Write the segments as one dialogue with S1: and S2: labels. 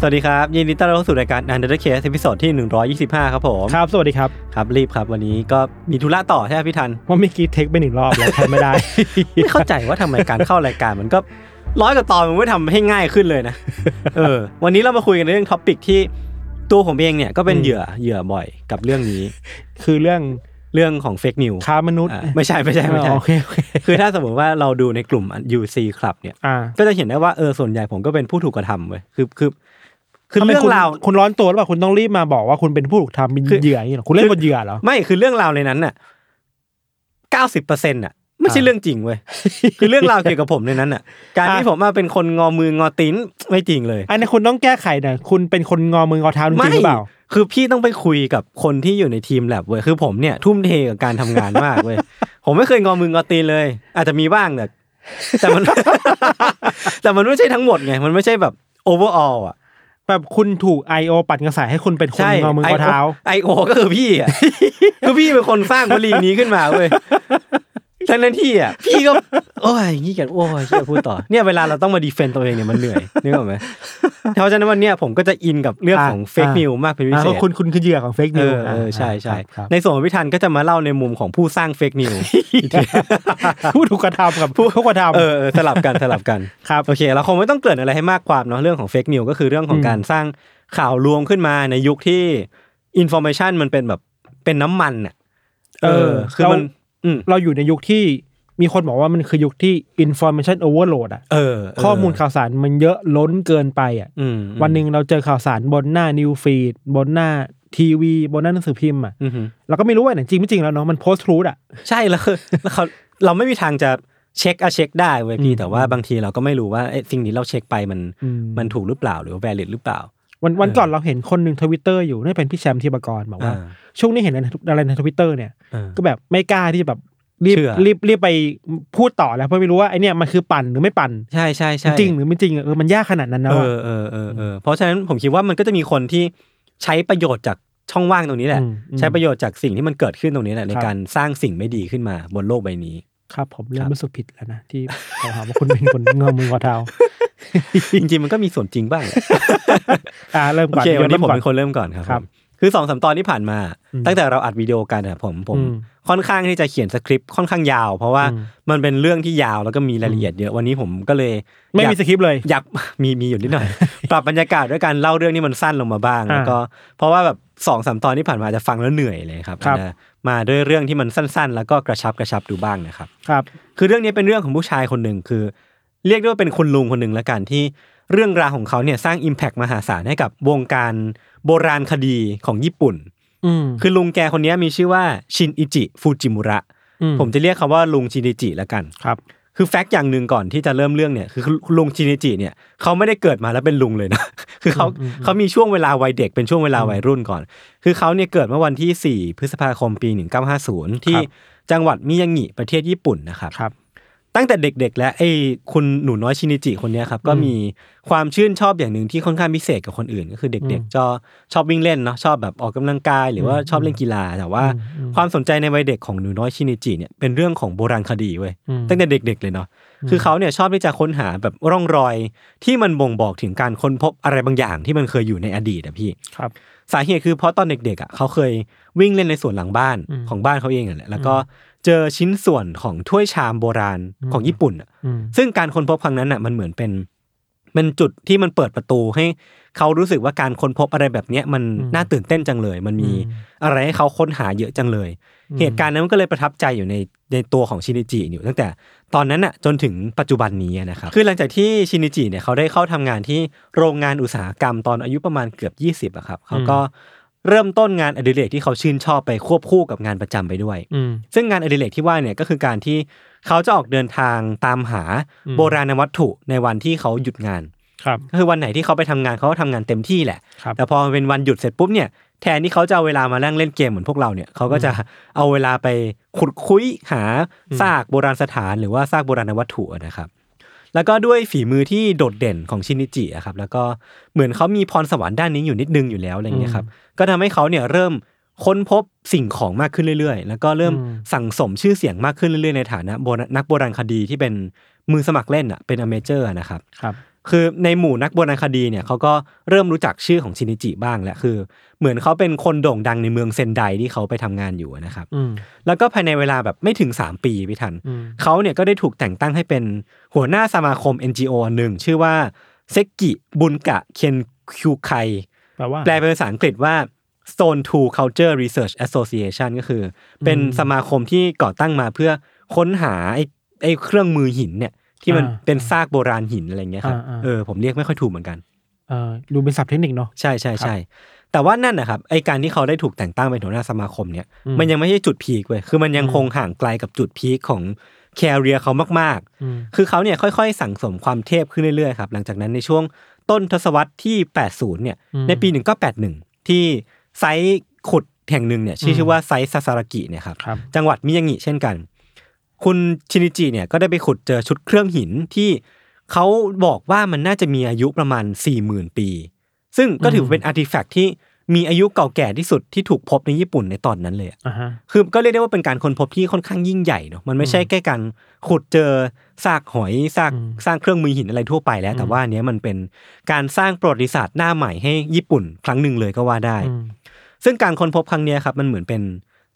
S1: สวัสดีครับ ยินดีต้อนรับเข้าสู่รายการ Untitled Case ตอนที่ 125 ครับผม
S2: ครับ สวัสดีครับ
S1: ครับ รีบครับ วันนี้ก็มีธุระต่อใช่ไหมพี่ทัน
S2: ว่าเมื่อกี้เทคไปหนึ่งรอบแล้วแทนไม่ได้
S1: ไม่เข้าใจว่าทำไมการเข้ารายการมันก็ร้อยกว่าตอนมันไม่ทำให้ง่ายขึ้นเลยนะเออวันนี้เรามาคุยกันเรื่องท็อปิกที่ตัวผมเองเนี่ยก็เป็น
S2: อืม
S1: เหยื่อเหยื่อบ่อยกับเรื่องนี้
S2: คือเรื่อง
S1: เรื่องของเฟกนิว
S2: ค้ามนุษย์
S1: ไม่ใช่ไม่ใช่ไม่ใช่
S2: อ๋อโอเคโอเค
S1: คือถ้าสมมติว่าเราดูในกลุ่ม UC Club เนี่ย
S2: อ่า
S1: ก็จะเห็นได้ว่าเออส่วนใหญ่ผมก็เป็นผู้ถูกกระทำเว้ยคือคือ คือ
S2: ทำไม
S1: เรื่อง
S2: คุณ
S1: ราว
S2: คุณร้อนตัวหรือเปล่าคุณต้องรีบมาบอกว่าคุณเป็นผู้ถูกทำเป็น
S1: คือ
S2: เหยื่ออย่างนี้เหรอคุณเล่นบนเหยื่อเหรอ
S1: ไม่คือเรื่องราวในนั้นน่ะเก้าสิบเปอร์เซ็นต์่ะไม่ใช่
S2: อ่า
S1: เรื่องจริงเว้ยคือเรื่องราวเกี่ยวกับผมในนั้นน่ะ การที่
S2: อะ
S1: ผมมาเป็นคนงอมืองอตีนไม่จริงเลย
S2: อันนี้คุณต้องแก้ไขหน่อยคุณเป็นคนงอมืองอเท้าจริง
S1: ไม่
S2: ๆหรือเปล่า
S1: คือพี่ต้องไปคุยกับคนที่อยู่ในทีมแลบเว้ยคือผมเนี่ยทุ่มเทกับการทำงานมากเว้ยผมไม่เคยงอมืองอตีนเลย อาจจะมีบ้างแต่แต่มัน แต่มันไม่ใช่ทั้งหมดไงมันไม่ใช่แบบ overall อะ
S2: แบบคุณถูก I.O. ปัดกระแสให้คุณเป็นคน
S1: ใช่
S2: งอมืองอเท้า
S1: ไอโอก็คือพี่อะคือพี่เป็นคนสร้างวลีนี้ขึ้นมาเว้ย ทั้งนั้นที่อะพี่ก็โอ้ยงี้กันโอ้ยเหียพูดต่อเนี่ยเวลาเราต้องมาดีเฟนต์ตัวเองเนี่ยมันเหนื่อยนึกออกไหมเพราะฉะนั้นวันเนี้ยผมก็จะอินกับเรื่องของ
S2: อ่า
S1: เฟกนิวมากเป็นพิ
S2: อ่า
S1: เศ
S2: เพราะ
S1: ษ
S2: คุณคุณคือเหยื่อของ fake news
S1: เออใช่ใช่
S2: ครับ
S1: ในส่วนของพี่ธัญก็จะมาเล่าในมุมของผู้สร้าง fake news
S2: ผู้ถูกกระทำกับผู้กระทำ
S1: เออเออสลับกันสลับกัน
S2: ครับ
S1: โอเคเราคงไม่ต้องเกริ่นอะไรให้มากความเนาะเรื่องของ fake news ก็คือเรื่องของ
S2: อืม
S1: การสร้างข่าวลวงขึ้นมาในยุคที่อินโฟ a t ชันมันเป็นแบบเป็นน้ำมันอะ
S2: เออ
S1: คือมันอืม
S2: เราอยู่ในยุคที่มีคนบอกว่ามันคือยุคที่ information overload อะ
S1: เออ
S2: ข้อมูลข่าวสารมันเยอะล้นเกินไปอะ
S1: อืม
S2: วันหนึ่งเราเจอข่าวสารบนหน้า news feed บนหน้าทีวี บนหน้าหนังสือพิมพ์อะ
S1: อืมอืม
S2: เราก็ไม่รู้ว่าไหนจริงไม่จริงแล้วเนาะมัน post-truth อะ
S1: ใช่แล้วคือแล้วเขาเราไม่มีทางจะเช็คอะเช็คได้เว้ยพี่
S2: อืม
S1: แต่ว่าบางทีเราก็ไม่รู้ว่าไอ้สิ่งนี้เราเช็คไปมัน
S2: อืม
S1: มันถูกหรือเปล่าหรือว่า valid หรือเปล่า
S2: วันวัน
S1: เออ
S2: ก่อนเราเห็นคนหนึ่งทวิตเตอร์อยู่นี่เป็นพี่แชมป์ทีปกรบอกว่า
S1: อ่า
S2: ช่วงนี้เห็นอะไรอะไรในทวิตเตอร์เนี่ย
S1: เออ
S2: ก็แบบไม่กล้าที่จะแบบรีบ
S1: เชื่อ
S2: รีบรีบไปพูดต่อแล้วเพราะไม่รู้ว่าไอ้เนี่ยมันคือปั่นหรือไม่ปั่น
S1: ใช่ใช่ใช่
S2: จริงหรือไม่จริงอะเออมันยากขนาดนั้นนะ
S1: เอ
S2: ว่ะ
S1: อเออเออเออเพราะฉะนั้นผมคิดว่ามันก็จะมีคนที่ใช้ประโยชน์จากช่องว่างตรงนี้แหละ
S2: อืมอืม
S1: ใช้ประโยชน์จากสิ่งที่มันเกิดขึ้นตรงนี้แหละใน
S2: ครับ
S1: การสร้างสิ่งไม่ดีขึ้นมาบนโลกใบนี้
S2: ครับผมเริ่
S1: ค
S2: ม
S1: รับ
S2: รู้สึกผิดแล้วนะที่เขาหาว่าคุณเป็นคนงอมืองอเท้า
S1: จริงๆมันก็มีส่วนจริงบ้าง
S2: อ่าเริ่ม
S1: โอ
S2: ก่อน
S1: เควันนี้
S2: ริ่
S1: ผม
S2: ก่อ
S1: เป็นคนเริ่มก่อนครับ
S2: ครับ
S1: ผมคือสองสามตอนที่ผ่านมา
S2: อืม
S1: ตั้งแต่เราอัดวิดีโอกันอะผมผม
S2: อืม
S1: ค่อนข้างที่จะเขียนสคริปต์ค่อนข้างยาว เพราะว่า
S2: อืม
S1: มันเป็นเรื่องที่ยาวแล้วก็มีรายละเอียดเยอะวันนี้ผมก็เลย
S2: ไม่
S1: อยาก
S2: มีสคริปต์เลย
S1: อยากมีมีอยู่นิดหน่อย ปรับบรรยากาศด้วยการเล่าเรื่องที่มันสั้นลงมาบ้าง
S2: อ่า
S1: แล้วก็เพราะว่าแบบสองสามตอนที่ผ่านมาจะฟังแล้วเหนื่อยเลยครับ
S2: ครับ
S1: นะมาด้วยเรื่องที่มันสั้น ๆ แล้วก็กระชับกระชับดูบ้างนะครับ
S2: ครับ
S1: คือเรื่องนี้เป็นเรื่องของผู้ชายคนหนึ่งคือ เรียกได้ว่าเป็นคุณลุงคนหนึ่งละกันที่เรื่องราวของเขาเนี่ยสร้างอิมแพกมหาศาลให้กับวงการโบราณคดีของญี่ปุ่น
S2: อืม
S1: คือลุงแกคนนี้มีชื่อว่าชินอิจิฟูจิมุระ
S2: อื
S1: ผมจะเรียกเขาว่าลุงชินอิจิละกัน
S2: ครับ
S1: คือแฟกต์อย่างหนึ่งก่อนที่จะเริ่มเรื่องเนี่ยคือลุงชินอิจิเนี่ยเขาไม่ได้เกิดมาแล้วเป็นลุงเลยนะคือเขา
S2: อืมอืม
S1: เขามีช่วงเวลาวัยเด็กเป็นช่วงเวลาวัยรุ่นก่อน คือเขาเนี่ยเกิดเมื่อวันที่ 4 พฤษภาคมปี 1950 ที่จังหวัดมิยางิประเทศญี่ปุ่นนะครับ
S2: ครับ
S1: ตั้งแต่เด็ก ๆ และไอ้คุณหนูน้อยชินิจิคนเนี้ยครับก็มีความชื่นชอบอย่างหนึ่งที่ค่อนข้างพิเศษกับคนอื่น ก็คือเด็ก
S2: อืม
S1: ๆจะชอบวิ่งเล่นเนาะชอบแบบออกกำลังกาย หรือว่า
S2: อืม
S1: ชอบเล่นกีฬาแต่ว่า
S2: อืมอืม
S1: ความสนใจในวัยเด็กของหนูน้อยชินิจิเนี่ยเป็นเรื่องของโบราณคดีเว้ย
S2: อืม
S1: ตั้งแต่เด็ก ๆ เลยเนาะคือเขาเนี่ยชอบที่จะค้นหาแบบร่องรอยที่มันบ่งบอกถึงการค้นพบอะไรบางอย่างที่มันเคยอยู่ในอดีตอะพี่
S2: ครับ
S1: สาเหตุคือเพราะตอนเด็กๆอะเขาเคยวิ่งเล่นในสวนหลังบ้าน
S2: อืม
S1: ของบ้านเขาเองอะแหละแล้วก็เจอชิ้นส่วนของถ้วยชามโบราณ
S2: อืม
S1: ของญี่ปุ่นอะ
S2: อืม
S1: ซึ่งการค้นพบครั้งนั้นอะมันเหมือนเป็นเป็นจุดที่มันเปิดประตูให้เขารู้สึกว่าการค้นพบอะไรแบบเนี้ยมัน
S2: อืม
S1: น่าตื่นเต้นจังเลย มันมี
S2: อืม
S1: อะไรให้เขาค้นหาเยอะจังเลย
S2: อืม
S1: เหตุการณ์นั้นมันก็เลยประทับใจอยู่ใน ในตัวของชินิจิอยู่ตั้งแต่ตอนนั้นน่ะจนถึงปัจจุบันนี้นะครับคือหลังจากที่ชินิจิเนี่ยเขาได้เข้าทำงานที่โรงงานอุตสาหกรรมตอนอายุประมาณเกือบ 20อะครับเขาก็เริ่มต้นงานอดิเรกที่เขาชื่นชอบไปควบคู่กับงานประจำไปด้วย
S2: อืม
S1: ซึ่งงานอดิเรกที่ว่าเนี่ยก็คือการที่เขาจะออกเดินทางตามหา
S2: อืม
S1: โบราณวัตถุในวันที่เขาหยุดงาน
S2: ครับ
S1: ก็คือวันไหนที่เขาไปทำงานเขาก็ทำงานเต็มที่แหละ
S2: ครับ
S1: แต่พอเป็นวันหยุดเสร็จปุ๊บเนี่ยแทนที่เขาจะเอาเวลามานั่งเล่นเกมเหมือนพวกเราเนี่ยเขาก็จะเอาเวลาไปขุดคุยหาซากโบราณสถานหรือว่าซากโบราณวัตถุนะครับแล้วก็ด้วยฝีมือที่โดดเด่นของชินิจิอะครับแล้วก็เหมือนเขามีพรสวรรค์ด้านนี้อยู่นิดนึงอยู่แล้วอะไรอย่างเงี้ยครับก็ทำให้เขาเนี่ยเริ่มค้นพบสิ่งของมากขึ้นเรื่อยๆ แล้วก็เริ่ม
S2: อืม
S1: สั่งสมชื่อเสียงมากขึ้นเรื่อยๆ ในฐานะโบราณนักโบราณคดีที่เป็นมือสมัครเล่นอะเป็นอเมเจอร์นะครับ
S2: ครับ
S1: คือในหมู่นักโบราณคดีเนี่ยเขาก็เริ่มรู้จักชื่อของชินิจิบ้างแล้วคือ เหมือนเขาเป็นคนโด่งดังในเมืองเซนไดที่เขาไปทำงานอยู่นะครับ
S2: อืม
S1: แล้วก็ภายในเวลาแบบไม่ถึง 3 ปีพี่ทัน
S2: อืม
S1: เขาเนี่ยก็ได้ถูกแต่งตั้งให้เป็นหัวหน้าสมาคม NGO อันหนึ่งชื่อว่าเซกิบุนกะเคนคิวไค
S2: แปลว่า
S1: แปลเป็นภาษาอังกฤษว่า Stone to Culture Research Association ก็คือ เป็นสมาคมที่ก่อตั้งมาเพื่อค้นหาไอ้ไอ้เครื่องมือหินเนี่ย ที่มัน
S2: อ่า
S1: เป็นซากโบราณหินอะไรเงี้ยครับ
S2: อ่าอ่า
S1: เออผมเรียกไม่ค่อยถูกเหมือนกัน
S2: เอ่อดูเป็นศัพท์เทคนิคเนาะ
S1: ใช่ใช่ใช่แต่ว่านั่นนะครับไอการที่เขาได้ถูกแต่งตั้งเป็นหัวหน้าสมาคมเนี่ย
S2: อืม
S1: มันยังไม่ใช่จุดพีคเว้ยคือมันยังคงห่างไกลกับจุดพีคของแคเรียเขามาก
S2: อืม
S1: ๆคือเขาเนี่ยค่อยๆ สั่งสมความเทพขึ้นเรื่อยๆครับหลังจากนั้นในช่วงต้นทศวรรษที่ 80 เนี่ย
S2: อืม
S1: ในปี 1981 ที่ไซต์ขุดแห่งหนึ่งเนี่ยชื่อชื่อว่าไซต์ซาซารากิเนี่ยครับ
S2: ครับ
S1: จังหวัดมิยางิเช่นกัน คุณชินิจิเนี่ยก็ได้ไปขุดเจอชุดเครื่องหินที่เขาบอกว่ามันน่าจะมีอายุประมาณ40,000ปี ซึ่งก็ถือว่าเป็นอาร์ติแฟกต์ที่มีอายุเก่าแก่ที่สุดที่ถูกพบในญี่ปุ่นในตอนนั้นเลยอะ
S2: อ่าฮะ
S1: คือก็เรียกได้ว่าเป็นการค้นพบที่ค่อนข้างยิ่งใหญ่เนาะ มันไม่ใช่แค่การขุดเจอซากหอยซาก
S2: อืม
S1: สร้างเครื่องมือหินอะไรทั่วไปแล้ว แต่ว่าอันเนี้ยมันเป็นการสร้างประวัติศาสตร์หน้าใหม่ให้ญี่ปุ่น ครั้งหนึ่งเลยก็ว่าได้
S2: อืม
S1: ซึ่งการค้นพบครั้งเนี้ยครับมันเหมือนเป็น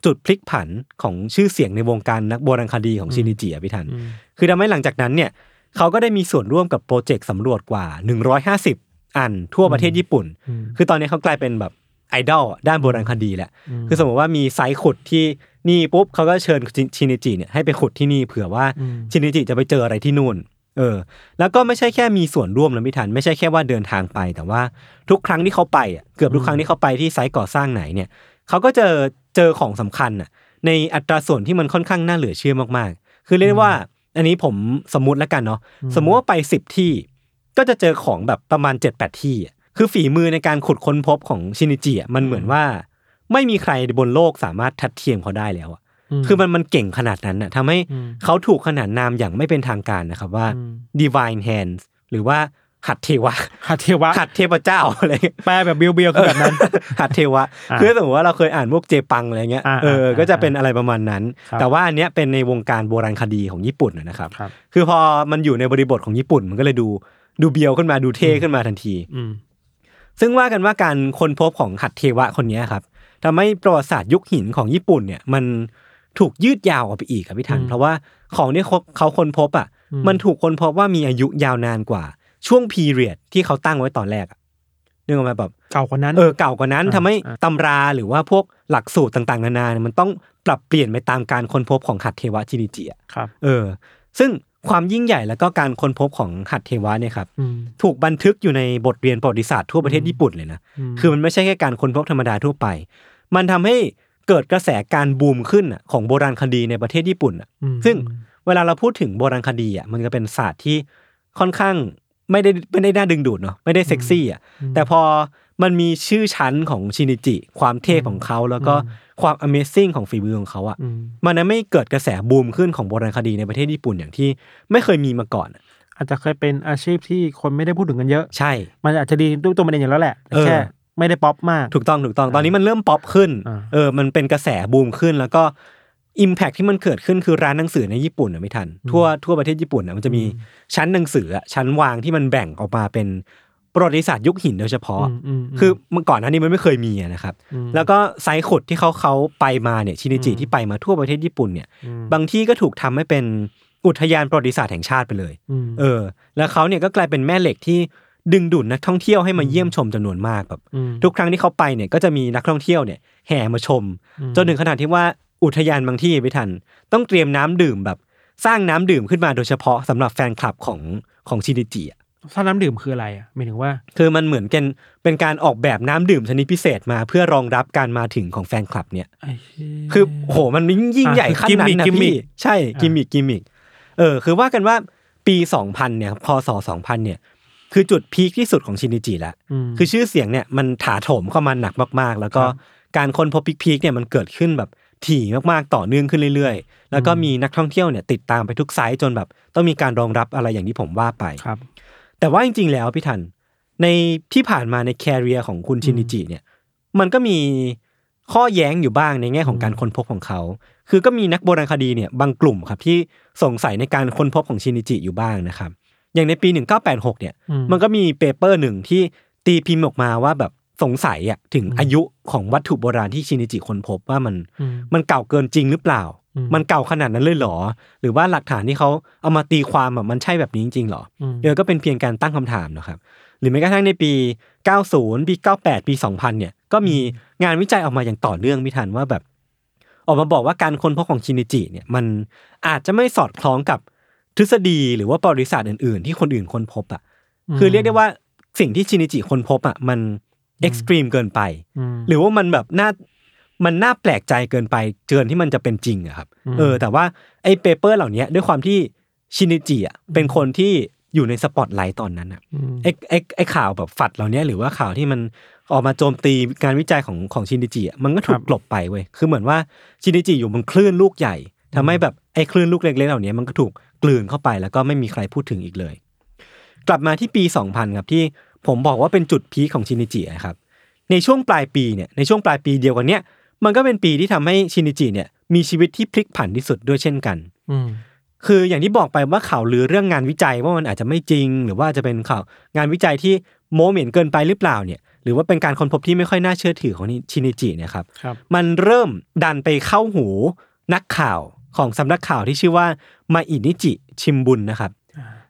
S1: จุดพลิกผันของชื่อเสียงในวงการนักโบราณคดีของชินิจิอะพี่ทัน
S2: อืม
S1: คือทำให้หลังจากนั้นเนี่ยเขาก็ได้มีส่วนร่วมกับโปรเจกต์สำรวจกว่า 150 อันทั่วประเทศญี่ปุ่น
S2: อืม
S1: คือตอนนี้เขากลายเป็นแบบไอดอลด้านโบราณคดีแหละ
S2: อืม
S1: คือสมมติว่ามีไซต์ขุดที่นี่ปุ๊บเขาก็เชิญชินิจิเนี่ยให้ไปขุดที่นี่เผื่อว่า
S2: อืม
S1: ชินิจิจะไปเจออะไรที่นู่น เออ แล้วก็ไม่ใช่แค่มีส่วนร่วมนะพี่ทัน ไม่ใช่แค่ว่าเดินทางไป แต่ว่าทุกครั้งที่เขาไปอะเกือบทุกครั้งที่เขาไปที่ไซต์ก่อสร้างไหนเนี่ย เขาก็เจอเจอของสำคัญอะในอัตราส่วนที่มันค่อนข้างน่าเหลือเชื่อมากๆ คือเรียกได้ว่า อันนี้ผมสมมุติแล้วกันเนาะสมมุติว่าไปสิบที่ ก็จะเจอของแบบประมาณเจ็ดแปดที่อะคือฝีมือในการขุดค้นพบของชินิจิอะมันเหมือนว่า ไม่มีใครบนโลกสามารถทัดเทียมเขาได้แล้วอะ
S2: ม
S1: คือมันมันเก่งขนาดนั้นน่ะทำให้
S2: อืม
S1: เขาถูกขนานนามอย่างไม่เป็นทางการนะครับว่า
S2: อืม
S1: divine hands หรือว่า หัตถเทวะ
S2: หัตเทวะ
S1: หัตถเทพเจ้าอะไรเงี้ย
S2: แปลแบบเบียวเบียวๆคือแบบนั้น
S1: หัตถเทวะ
S2: อ่า
S1: คือสมมติว่าเราเคยอ่านพวกเจปังอะไรเงี้ย
S2: อ่า
S1: เออ
S2: อ่า
S1: ก็จะเป็นอะไรประมาณนั้น
S2: ครับ
S1: แต่ว่าอันเนี้ยเป็นในวงการโบราณคดีของญี่ปุ่นนะนะครับ
S2: ครับ
S1: คือพอมันอยู่ในบริบทของญี่ปุ่นมันก็เลยดูดูเบียวขึ้นมาดูเท่ขึ้นมาทันที
S2: อืม
S1: ซึ่งว่ากันว่าการค้นพบของหัตถเทวะคนเนี้ยครับทำให้ประวัติศาสตร์ยุคหินของญี่ปุ่นเนี่ย มันถูกยืดยาวออกไปอีกครับพี่ทัน
S2: อืม
S1: เพราะว่าของที่เขาเขาค้นพบอะ
S2: อืม
S1: มันถูกค้นพบว่ามีอายุยาวนานกว่า ช่วงพีเรียดที่เขาตั้งไว้ตอนแรกอะนึกออกไหมแบบ
S2: เก่ากว่านั้น
S1: เออเก่ากว่านั้น
S2: อ่า
S1: ทำให้
S2: อ่า
S1: ตำราหรือว่าพวกหลักสูตรต่างๆ นานาเนี่ยมันต้องปรับเปลี่ยนไปตามการค้นพบของหัตถเทวะจินิจิอะ
S2: ครับ
S1: เออ ซึ่งความยิ่งใหญ่แล้วก็การค้นพบของหัตถเทวะเนี่ยครับ
S2: อืม
S1: ถูกบันทึกอยู่ในบทเรียนประวัติศาสตร์ทั่วประเทศญี่ปุ่นเลยนะ
S2: ม
S1: คือมันไม่ใช่แค่การค้นพบธรรมดาทั่วไป มันทำให้เกิดกระแสการบูมขึ้นอะของโบราณคดีในประเทศญี่ปุ่นอะ
S2: ม
S1: ซึ่งเวลาเราพูดถึงโบราณคดีอะมันก็เป็นศาสตร์ที่ค่อนข้าง ไม่ได้ไม่ได้น่าดึงดูดเนาะไม่ได้เซ็กซี่อะแต่พอมันมีชื่อชั้นของชินิจิ ความเท่ของเขาแล้วก็ความ Amazing ของฝีมือของเขาอะ
S2: อืม
S1: มันทำให้เกิดกระแสบูมขึ้นของโบราณคดีในประเทศญี่ปุ่นอย่างที่ไม่เคยมีมาก่อนอะ
S2: อาจจะเคยเป็นอาชีพที่คนไม่ได้พูดถึงกันเยอะ
S1: ใช่
S2: มันอาจจะดีด้วยตัวมันเองอยู่แล้วแหละแต่
S1: เออ
S2: แค่ไม่ได้ป๊อปมาก
S1: ถูกต้องถูกต้องตอนนี้มันเริ่มป๊อปขึ้น
S2: อ่า
S1: เออมันเป็นกระแสบูมขึ้นแล้วก็ impact ที่มันเกิดขึ้นคือร้านหนังสือในญี่ปุ่นอะพี่ธัญ ทั่วทั่วประเทศญี่ปุ่นอะมันจะมีชั้นหนังสืออะชั้นวางที่มันแบ่งออกมาเป็นประวัติศาสตร์ยุคหินโดยเฉพาะ
S2: อืมอืมอืม
S1: คือเมื่อก่อนหน้านี้มันไม่เคยมีอะนะครับ
S2: อืม
S1: แล้วก็ site ขุดที่เขาเขาไปมาเนี่ยชินิจิ
S2: อืม
S1: ที่ไปมาทั่วประเทศญี่ปุ่นเนี่ย
S2: อืม
S1: บางที่ก็ถูกทำให้เป็นอุทยานประวัติศาสตร์แห่งชาติไปเลย
S2: อืม
S1: เออ แล้วเขาเนี่ยก็กลายเป็นแม่เหล็กที่ดึงดูดนักท่องเที่ยวให้มาเยี่ยมชมจำนวนมากแบบ
S2: ม
S1: ทุกครั้งที่เขาไปเนี่ยก็จะมีนักท่องเที่ยวเนี่ยแห่มาชม
S2: อืม
S1: จนถึงขนาดที่ว่า อุทยานบางที่ไม่ทัน ต้องเตรียมน้ำดื่มแบบ สร้างน้ำดื่มขึ้นมาโดยเฉพาะสำหรับแฟนคลับของของชินิจิอะ
S2: ถ้าน้ำดื่มคืออะไรอะหมายถึงว่า
S1: คือมันเหมือนกันเป็นการออกแบบน้ำดื่มชนิดพิเศษมาเพื่อรองรับการมาถึงของแฟนคลับเนี่ย
S2: ไอ้เหี้ย
S1: คือโหมันยิ่งยิ่งใหญ่
S2: อะ
S1: ขั้นนั้นนะ
S2: กิมมิ
S1: พี่ใช่ gimmick gimmick เออ คือว่ากันว่าปี2000เนี่ยพศ2000เนี่ย คือจุด peak ที่สุดของชินิจิแล้วอื
S2: ม
S1: คือชื่อเสียงเนี่ยมันถาโถมเข้ามาหนักมากๆ แล้วก็
S2: ครับ
S1: การค้นพบ peak ๆเนี่ยมันเกิดขึ้นแบบ ถี่มากๆต่อเนื่องขึ้นเรื่อยๆ แล้วก็
S2: อืม
S1: มีนักท่องเที่ยวเนี่ยติดตามไปทุก site จนแบบ ต้องมีการรองรับอะไรอย่างที่ผมว่าไป
S2: ครับ
S1: แต่ว่าจริง ๆ แล้วพี่ธัญในที่ผ่านมาใน career ของคุณชินิจิเนี่ยมันก็มีข้อแย้งอยู่บ้างในแง่ของการค้นพบของเขา คือก็มีนักโบราณคดีเนี่ยบางกลุ่มครับที่สงสัยในการค้นพบของชินิจิอยู่บ้างนะครับ อย่างในปี 1986เนี่ย
S2: อืม
S1: มันก็มี paper หนึ่งที่ตีพิมพ์ออกมาว่าแบบ สงสัยอะถึงอายุของวัตถุโบราณที่ชินิจิค้นพบว่ามัน
S2: อืม
S1: มันเก่าเกินจริงหรือเปล่า
S2: อืม
S1: มันเก่าขนาดนั้นเลยเหรอ หรือว่าหลักฐานที่เขาเอามาตีความแบบมันใช่แบบนี้จริงๆเหรอ
S2: อืม
S1: เออก็เป็นเพียงการตั้งคำถามนะครับ หรือแม้กระทั่งในปี 90 ปี 98 ปี 2000 เนี่ย ก็มีงานวิจัยออกมาอย่างต่อเนื่องพี่ธัญว่าแบบ ออกมาบอกว่าการค้นพบของชินิจิเนี่ยมันอาจจะไม่สอดคล้องกับทฤษฎีหรือว่าประวัติศาสตร์อื่นๆ ที่คนอื่นค้นพบอะคือเรียกได้ว่าสิ่งที่ชินิจิค้นพบอะมัน extreme เกินไปอื
S2: ม
S1: หรือว่ามันแบบน่ามันน่าแปลกใจเกินไปเกินที่มันจะเป็นจริงอะครับ
S2: อืม
S1: เออ แต่ว่าไอ้ paper เหล่านี้ด้วยความที่ชินิจิอะเป็นคนที่อยู่ในสปอตไลท์ตอนนั้นอะ
S2: อืม
S1: ไอ้ไอ้ไอ้ข่าวแบบฝัดเหล่านี้หรือว่าข่าวที่มันออกมาโจมตีการวิจัยของของชินิจิอะมันก็ถูกกลบไปเว้ยคือเหมือนว่าชินิจิอยู่บนคลื่นลูกใหญ่ทำให้แบบไอ้คลื่นลูกเล็กๆเหล่านี้มันก็ถูกกลืนเข้าไปแล้วก็ไม่มีใครพูดถึงอีกเลย กลับมาที่ปี 2000 ครับที่ ผมบอกว่าเป็นจุด peak ของชินิจิอะครับในช่วงปลายปีเนี่ยในช่วงปลายปีเดียวกันเนี้ยมันก็เป็นปีที่ทำให้ชินิจิเนี่ยมีชีวิตที่พลิกผันที่สุดด้วยเช่นกัน
S2: อืม
S1: คืออย่างที่บอกไปว่าข่าวลือเรื่องงานวิจัยว่ามันอาจจะไม่จริง หรือว่าจะเป็นข่าวงานวิจัยที่โมเหม็นเกินไปหรือเปล่าเนี่ยหรือว่าเป็นการค้นพบที่ไม่ค่อยน่าเชื่อถือของชินิจิเนี่ยครับ
S2: ครับ
S1: มันเริ่มดันไปเข้าหูนักข่าวของสำนักข่าวที่ชื่อว่ามาอินิจิชิมบุนนะครับ
S2: อ่า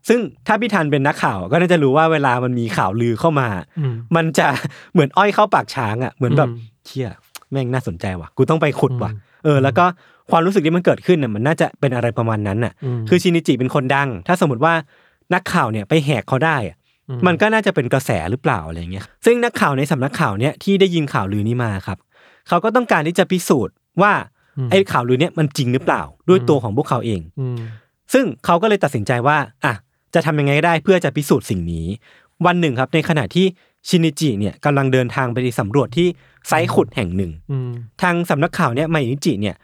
S1: ซึ่งถ้าพี่ทันเป็นนักข่าวก็น่าจะรู้ว่าเวลามันมีข่าวลือเข้ามา
S2: อืม
S1: มันจะเหมือนอ้อยเข้าปากช้างอะเหมือนแบบ
S2: อืม
S1: เชี่ยแม่งน่าสนใจว่ะ กูต้องไปขุดว่ะ
S2: อืม
S1: เออ แล้วก็ความรู้สึกที่มันเกิดขึ้นน่ะมันน่าจะเป็นอะไรประมาณนั้นน่ะ
S2: อืม
S1: คือชินิจิเป็นคนดัง ถ้าสมมติว่านักข่าวเนี่ยไปแหกเขาได้อะ
S2: อืม
S1: มันก็น่าจะเป็นกระแสหรือเปล่าอะไรเงี้ย ซึ่งนักข่าวในสำนักข่าวเนี่ยที่ได้ยินข่าวลือนี้มาครับ เขาก็ต้องการที่จะพิสูจน์ว่า
S2: อืม
S1: ไอ้ข่าวลือเนี่ยมันจริงหรือเปล่า ด้วยตัวของพวกเขาเอง
S2: อืม
S1: ซึ่งเขาก็เลยตัดสินใจว่า อะ จะทำยังไงก็ได้เพื่อจะพิสูจน์สิ่งนี้ วันหนึ่งครับในขณะที่ชินิจิเนี่ยกำลังเดินทางไปสำรวจที่ไซต์ขุดแห่งหนึ่ง
S2: อืม
S1: ทางสำนักข่าวเนี่ยไมนิจิเนี่ย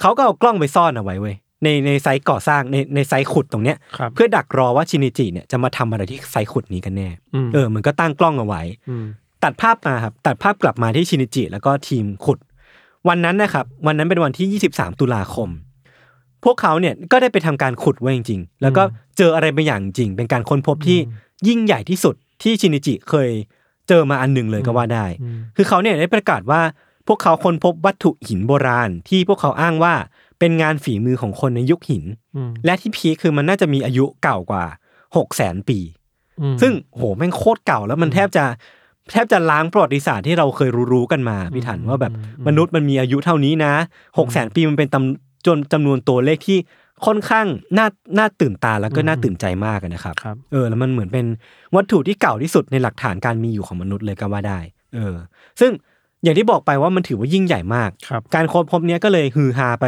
S1: เขาก็เอากล้องไปซ่อนเอาไว้เว้ยในในไซต์ก่อสร้างในในไซต์ขุดตรงเนี้ย
S2: ครับ
S1: เพื่อดักรอว่าชินิจิเนี่ยจะมาทำอะไรที่ไซต์ขุดนี้กันแน่
S2: อืม
S1: เออมันก็ตั้งกล้องเอาไว้
S2: อืม
S1: ตัดภาพมาครับตัดภาพกลับมาที่ชินิจิแล้วก็ทีมขุด วันนั้นนะครับ วันนั้นเป็นวันที่ 23 ตุลาคม พวกเขาเนี่ยก็ได้ไปทำการขุดไว้จริงๆ แล้วก็เจออะไรบางอย่างจริง เป็นการค้นพบที่ยิ่งใหญ่ที่สุดที่ชินิจิเคยเจอมาอันหนึ่งเลยก็ว่าได้
S2: อืม
S1: คือเขาเนี่ยได้ประกาศว่าพวกเขาค้นพบวัตถุหินโบราณ ที่พวกเขาอ้างว่าเป็นงานฝีมือของคนในยุคหิน
S2: อืม
S1: และที่พีคคือมันน่าจะมีอายุเก่ากว่า6 0แสนปี
S2: อืม
S1: ซึ่งโหแม่งโคตรเก่าแล้วมันแทบจะแทบจะล้างประวัติศาสตร์ที่เราเคยรู้ๆกันมาพี่ถันว่าแบบมนุษย์มันมีอายุเท่านี้นะหกแสนปีมันเป็นตำ จนจำนวนตัวเลขที่ค่อนข้างน่าน่าตื่นตาแล้วก็น่าตื่นใจมากอะนะครับ
S2: ครับ
S1: เออแล้วมันเหมือนเป็นวัตถุที่เก่าที่สุดในหลักฐานการมีอยู่ของมนุษย์เลยก็ว่าได้ เออ ซึ่งอย่างที่บอกไปว่ามันถือว่ายิ่งใหญ่มาก
S2: ครับ
S1: การค้นพบเนี้ยก็เลยฮือฮาไป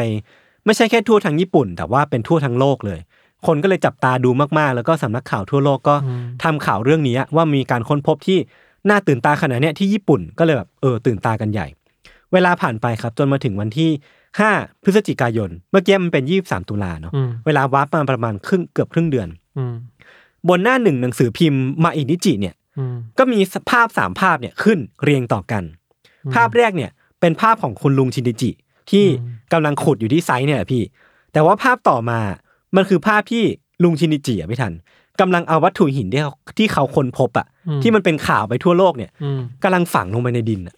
S1: ไม่ใช่แค่ทั่วทั้งญี่ปุ่น แต่ว่าเป็นทั่วทั้งโลกเลย คนก็เลยจับตาดูมากๆ แล้วก็สำนักข่าวทั่วโลกก็
S2: อืม
S1: ทำข่าวเรื่องนี้ว่ามีการค้นพบที่น่าตื่นตาขนาดเนี้ยที่ญี่ปุ่นก็เลยแบบเออตื่นตากันใหญ่ เวลาผ่านไปครับจนมาถึงวันที่ 5 พฤศจิกายน เมื่อกี้มันเป็น 23 ตุลาเนาะ
S2: อืม
S1: เวลา warp มาประมาณครึ่งเกือบครึ่งเดือน
S2: อืม
S1: บนหน้าหนึ่งหนังสือพิมพ์มาอินิจิเนี่ย
S2: อืม
S1: ก็มีภาพสามภาพเนี่ยขึ้นเรียงต่อกัน ภาพแรกเนี่ยเป็นภาพของคุณลุงชินิจิ ที่
S2: อืม
S1: กำลังขุดอยู่ที่ site เนี่ยแหละพี่ แต่ว่าภาพต่อมา มันคือภาพที่ลุงชินิจิอะพี่ธัญกำลังเอาวัตถุหินที่เขาที่เขาค้นพบอะ
S2: อืม
S1: ที่มันเป็นข่าวไปทั่วโลกเนี่ย
S2: อืม
S1: กำลังฝังลงไปในดินอะ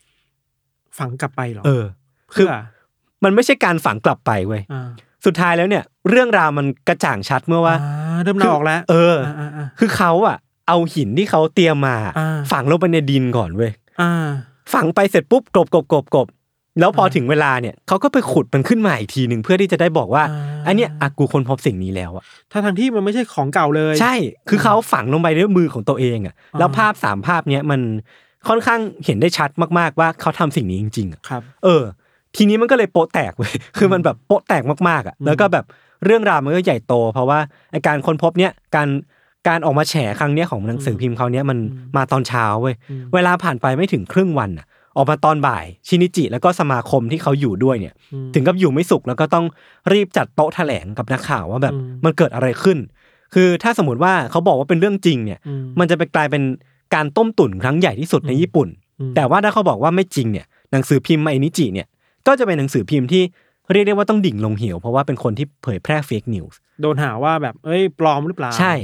S2: ฝังกลับไปเหรอ
S1: เออ คือ
S2: เพื่อ
S1: มันไม่ใช่การฝังกลับไปเว้ย
S2: อ่า
S1: สุดท้ายแล้วเนี่ย เรื่องราวมันกระจ่างชัดเมื่อว่า
S2: อ่าเริ่มน่าออกแล้ว
S1: เออ
S2: อ่าอ่า
S1: คือเขาอะเอาหินที่เขาเตรียมมา
S2: อ่า
S1: ฝังลงไปในดินก่อนเว้ย
S2: อ่า
S1: ฝังไปเสร็จปุ๊บกลบกลบกลบกลบแล้วพอถึงเวลาเนี่ยเขาก็ไปขุดมันขึ้นมาอีกทีหนึ่งเพื่อที่จะได้บอกว่า
S2: อ่า
S1: อันเนี้ยอะกูค้นพบสิ่งนี้แล้วอะ
S2: ถ้าทางที่มันไม่ใช่ของเก่าเลย
S1: ใช่ คือเขาฝังลงไปด้วยมือของตัวเองอะแล้วภาพสามภาพเนี้ยมันค่อนข้างเห็นได้ชัดมากๆว่าเขาทำสิ่งนี้จริงๆอะ
S2: ครับ
S1: เออ ทีนี้มันก็เลยโปะแตกเว้ยคือมันแบบโปะแตกมากๆอะแล้วก็แบบเรื่องราวมันก็ใหญ่โต เพราะว่าไอการค้นพบเนี้ยการการออกมาแฉครั้งเนี้ยของหนังสือพิมพ์เขาเนี้ยมันมาตอนเช้าเว้ยเวลาผ่านไปไม่ถึงครึ่งวันอะออกมาตอนบ่ายชินิจิแล้วก็สมาคมที่เขาอยู่ด้วยเนี่ย
S2: อืม
S1: ถึงกับอยู่ไม่สุขแล้วก็ต้องรีบจัดโต๊ะแถลงกับนักข่าวว่าแบบ
S2: อืม
S1: มันเกิดอะไรขึ้น คือถ้าสมมติว่าเขาบอกว่าเป็นเรื่องจริงเนี่ย
S2: อืม
S1: มันจะไปกลายเป็นการต้มตุ๋นครั้งใหญ่ที่สุดในญี่ปุ่น
S2: อืม
S1: แต่ว่าถ้าเขาบอกว่าไม่จริงเนี่ยหนังสือพิมพ์ไมนิจิเนี่ย ก็จะเป็นหนังสือพิมพ์ที่เรียกได้ว่าต้องดิ่งลงเหว เพราะว่าเป็นคนที่เผยแพร่เฟกนิวส์
S2: โดนหาว่าแบบเอ้ย ปลอมหรือเปล่า
S1: ใช่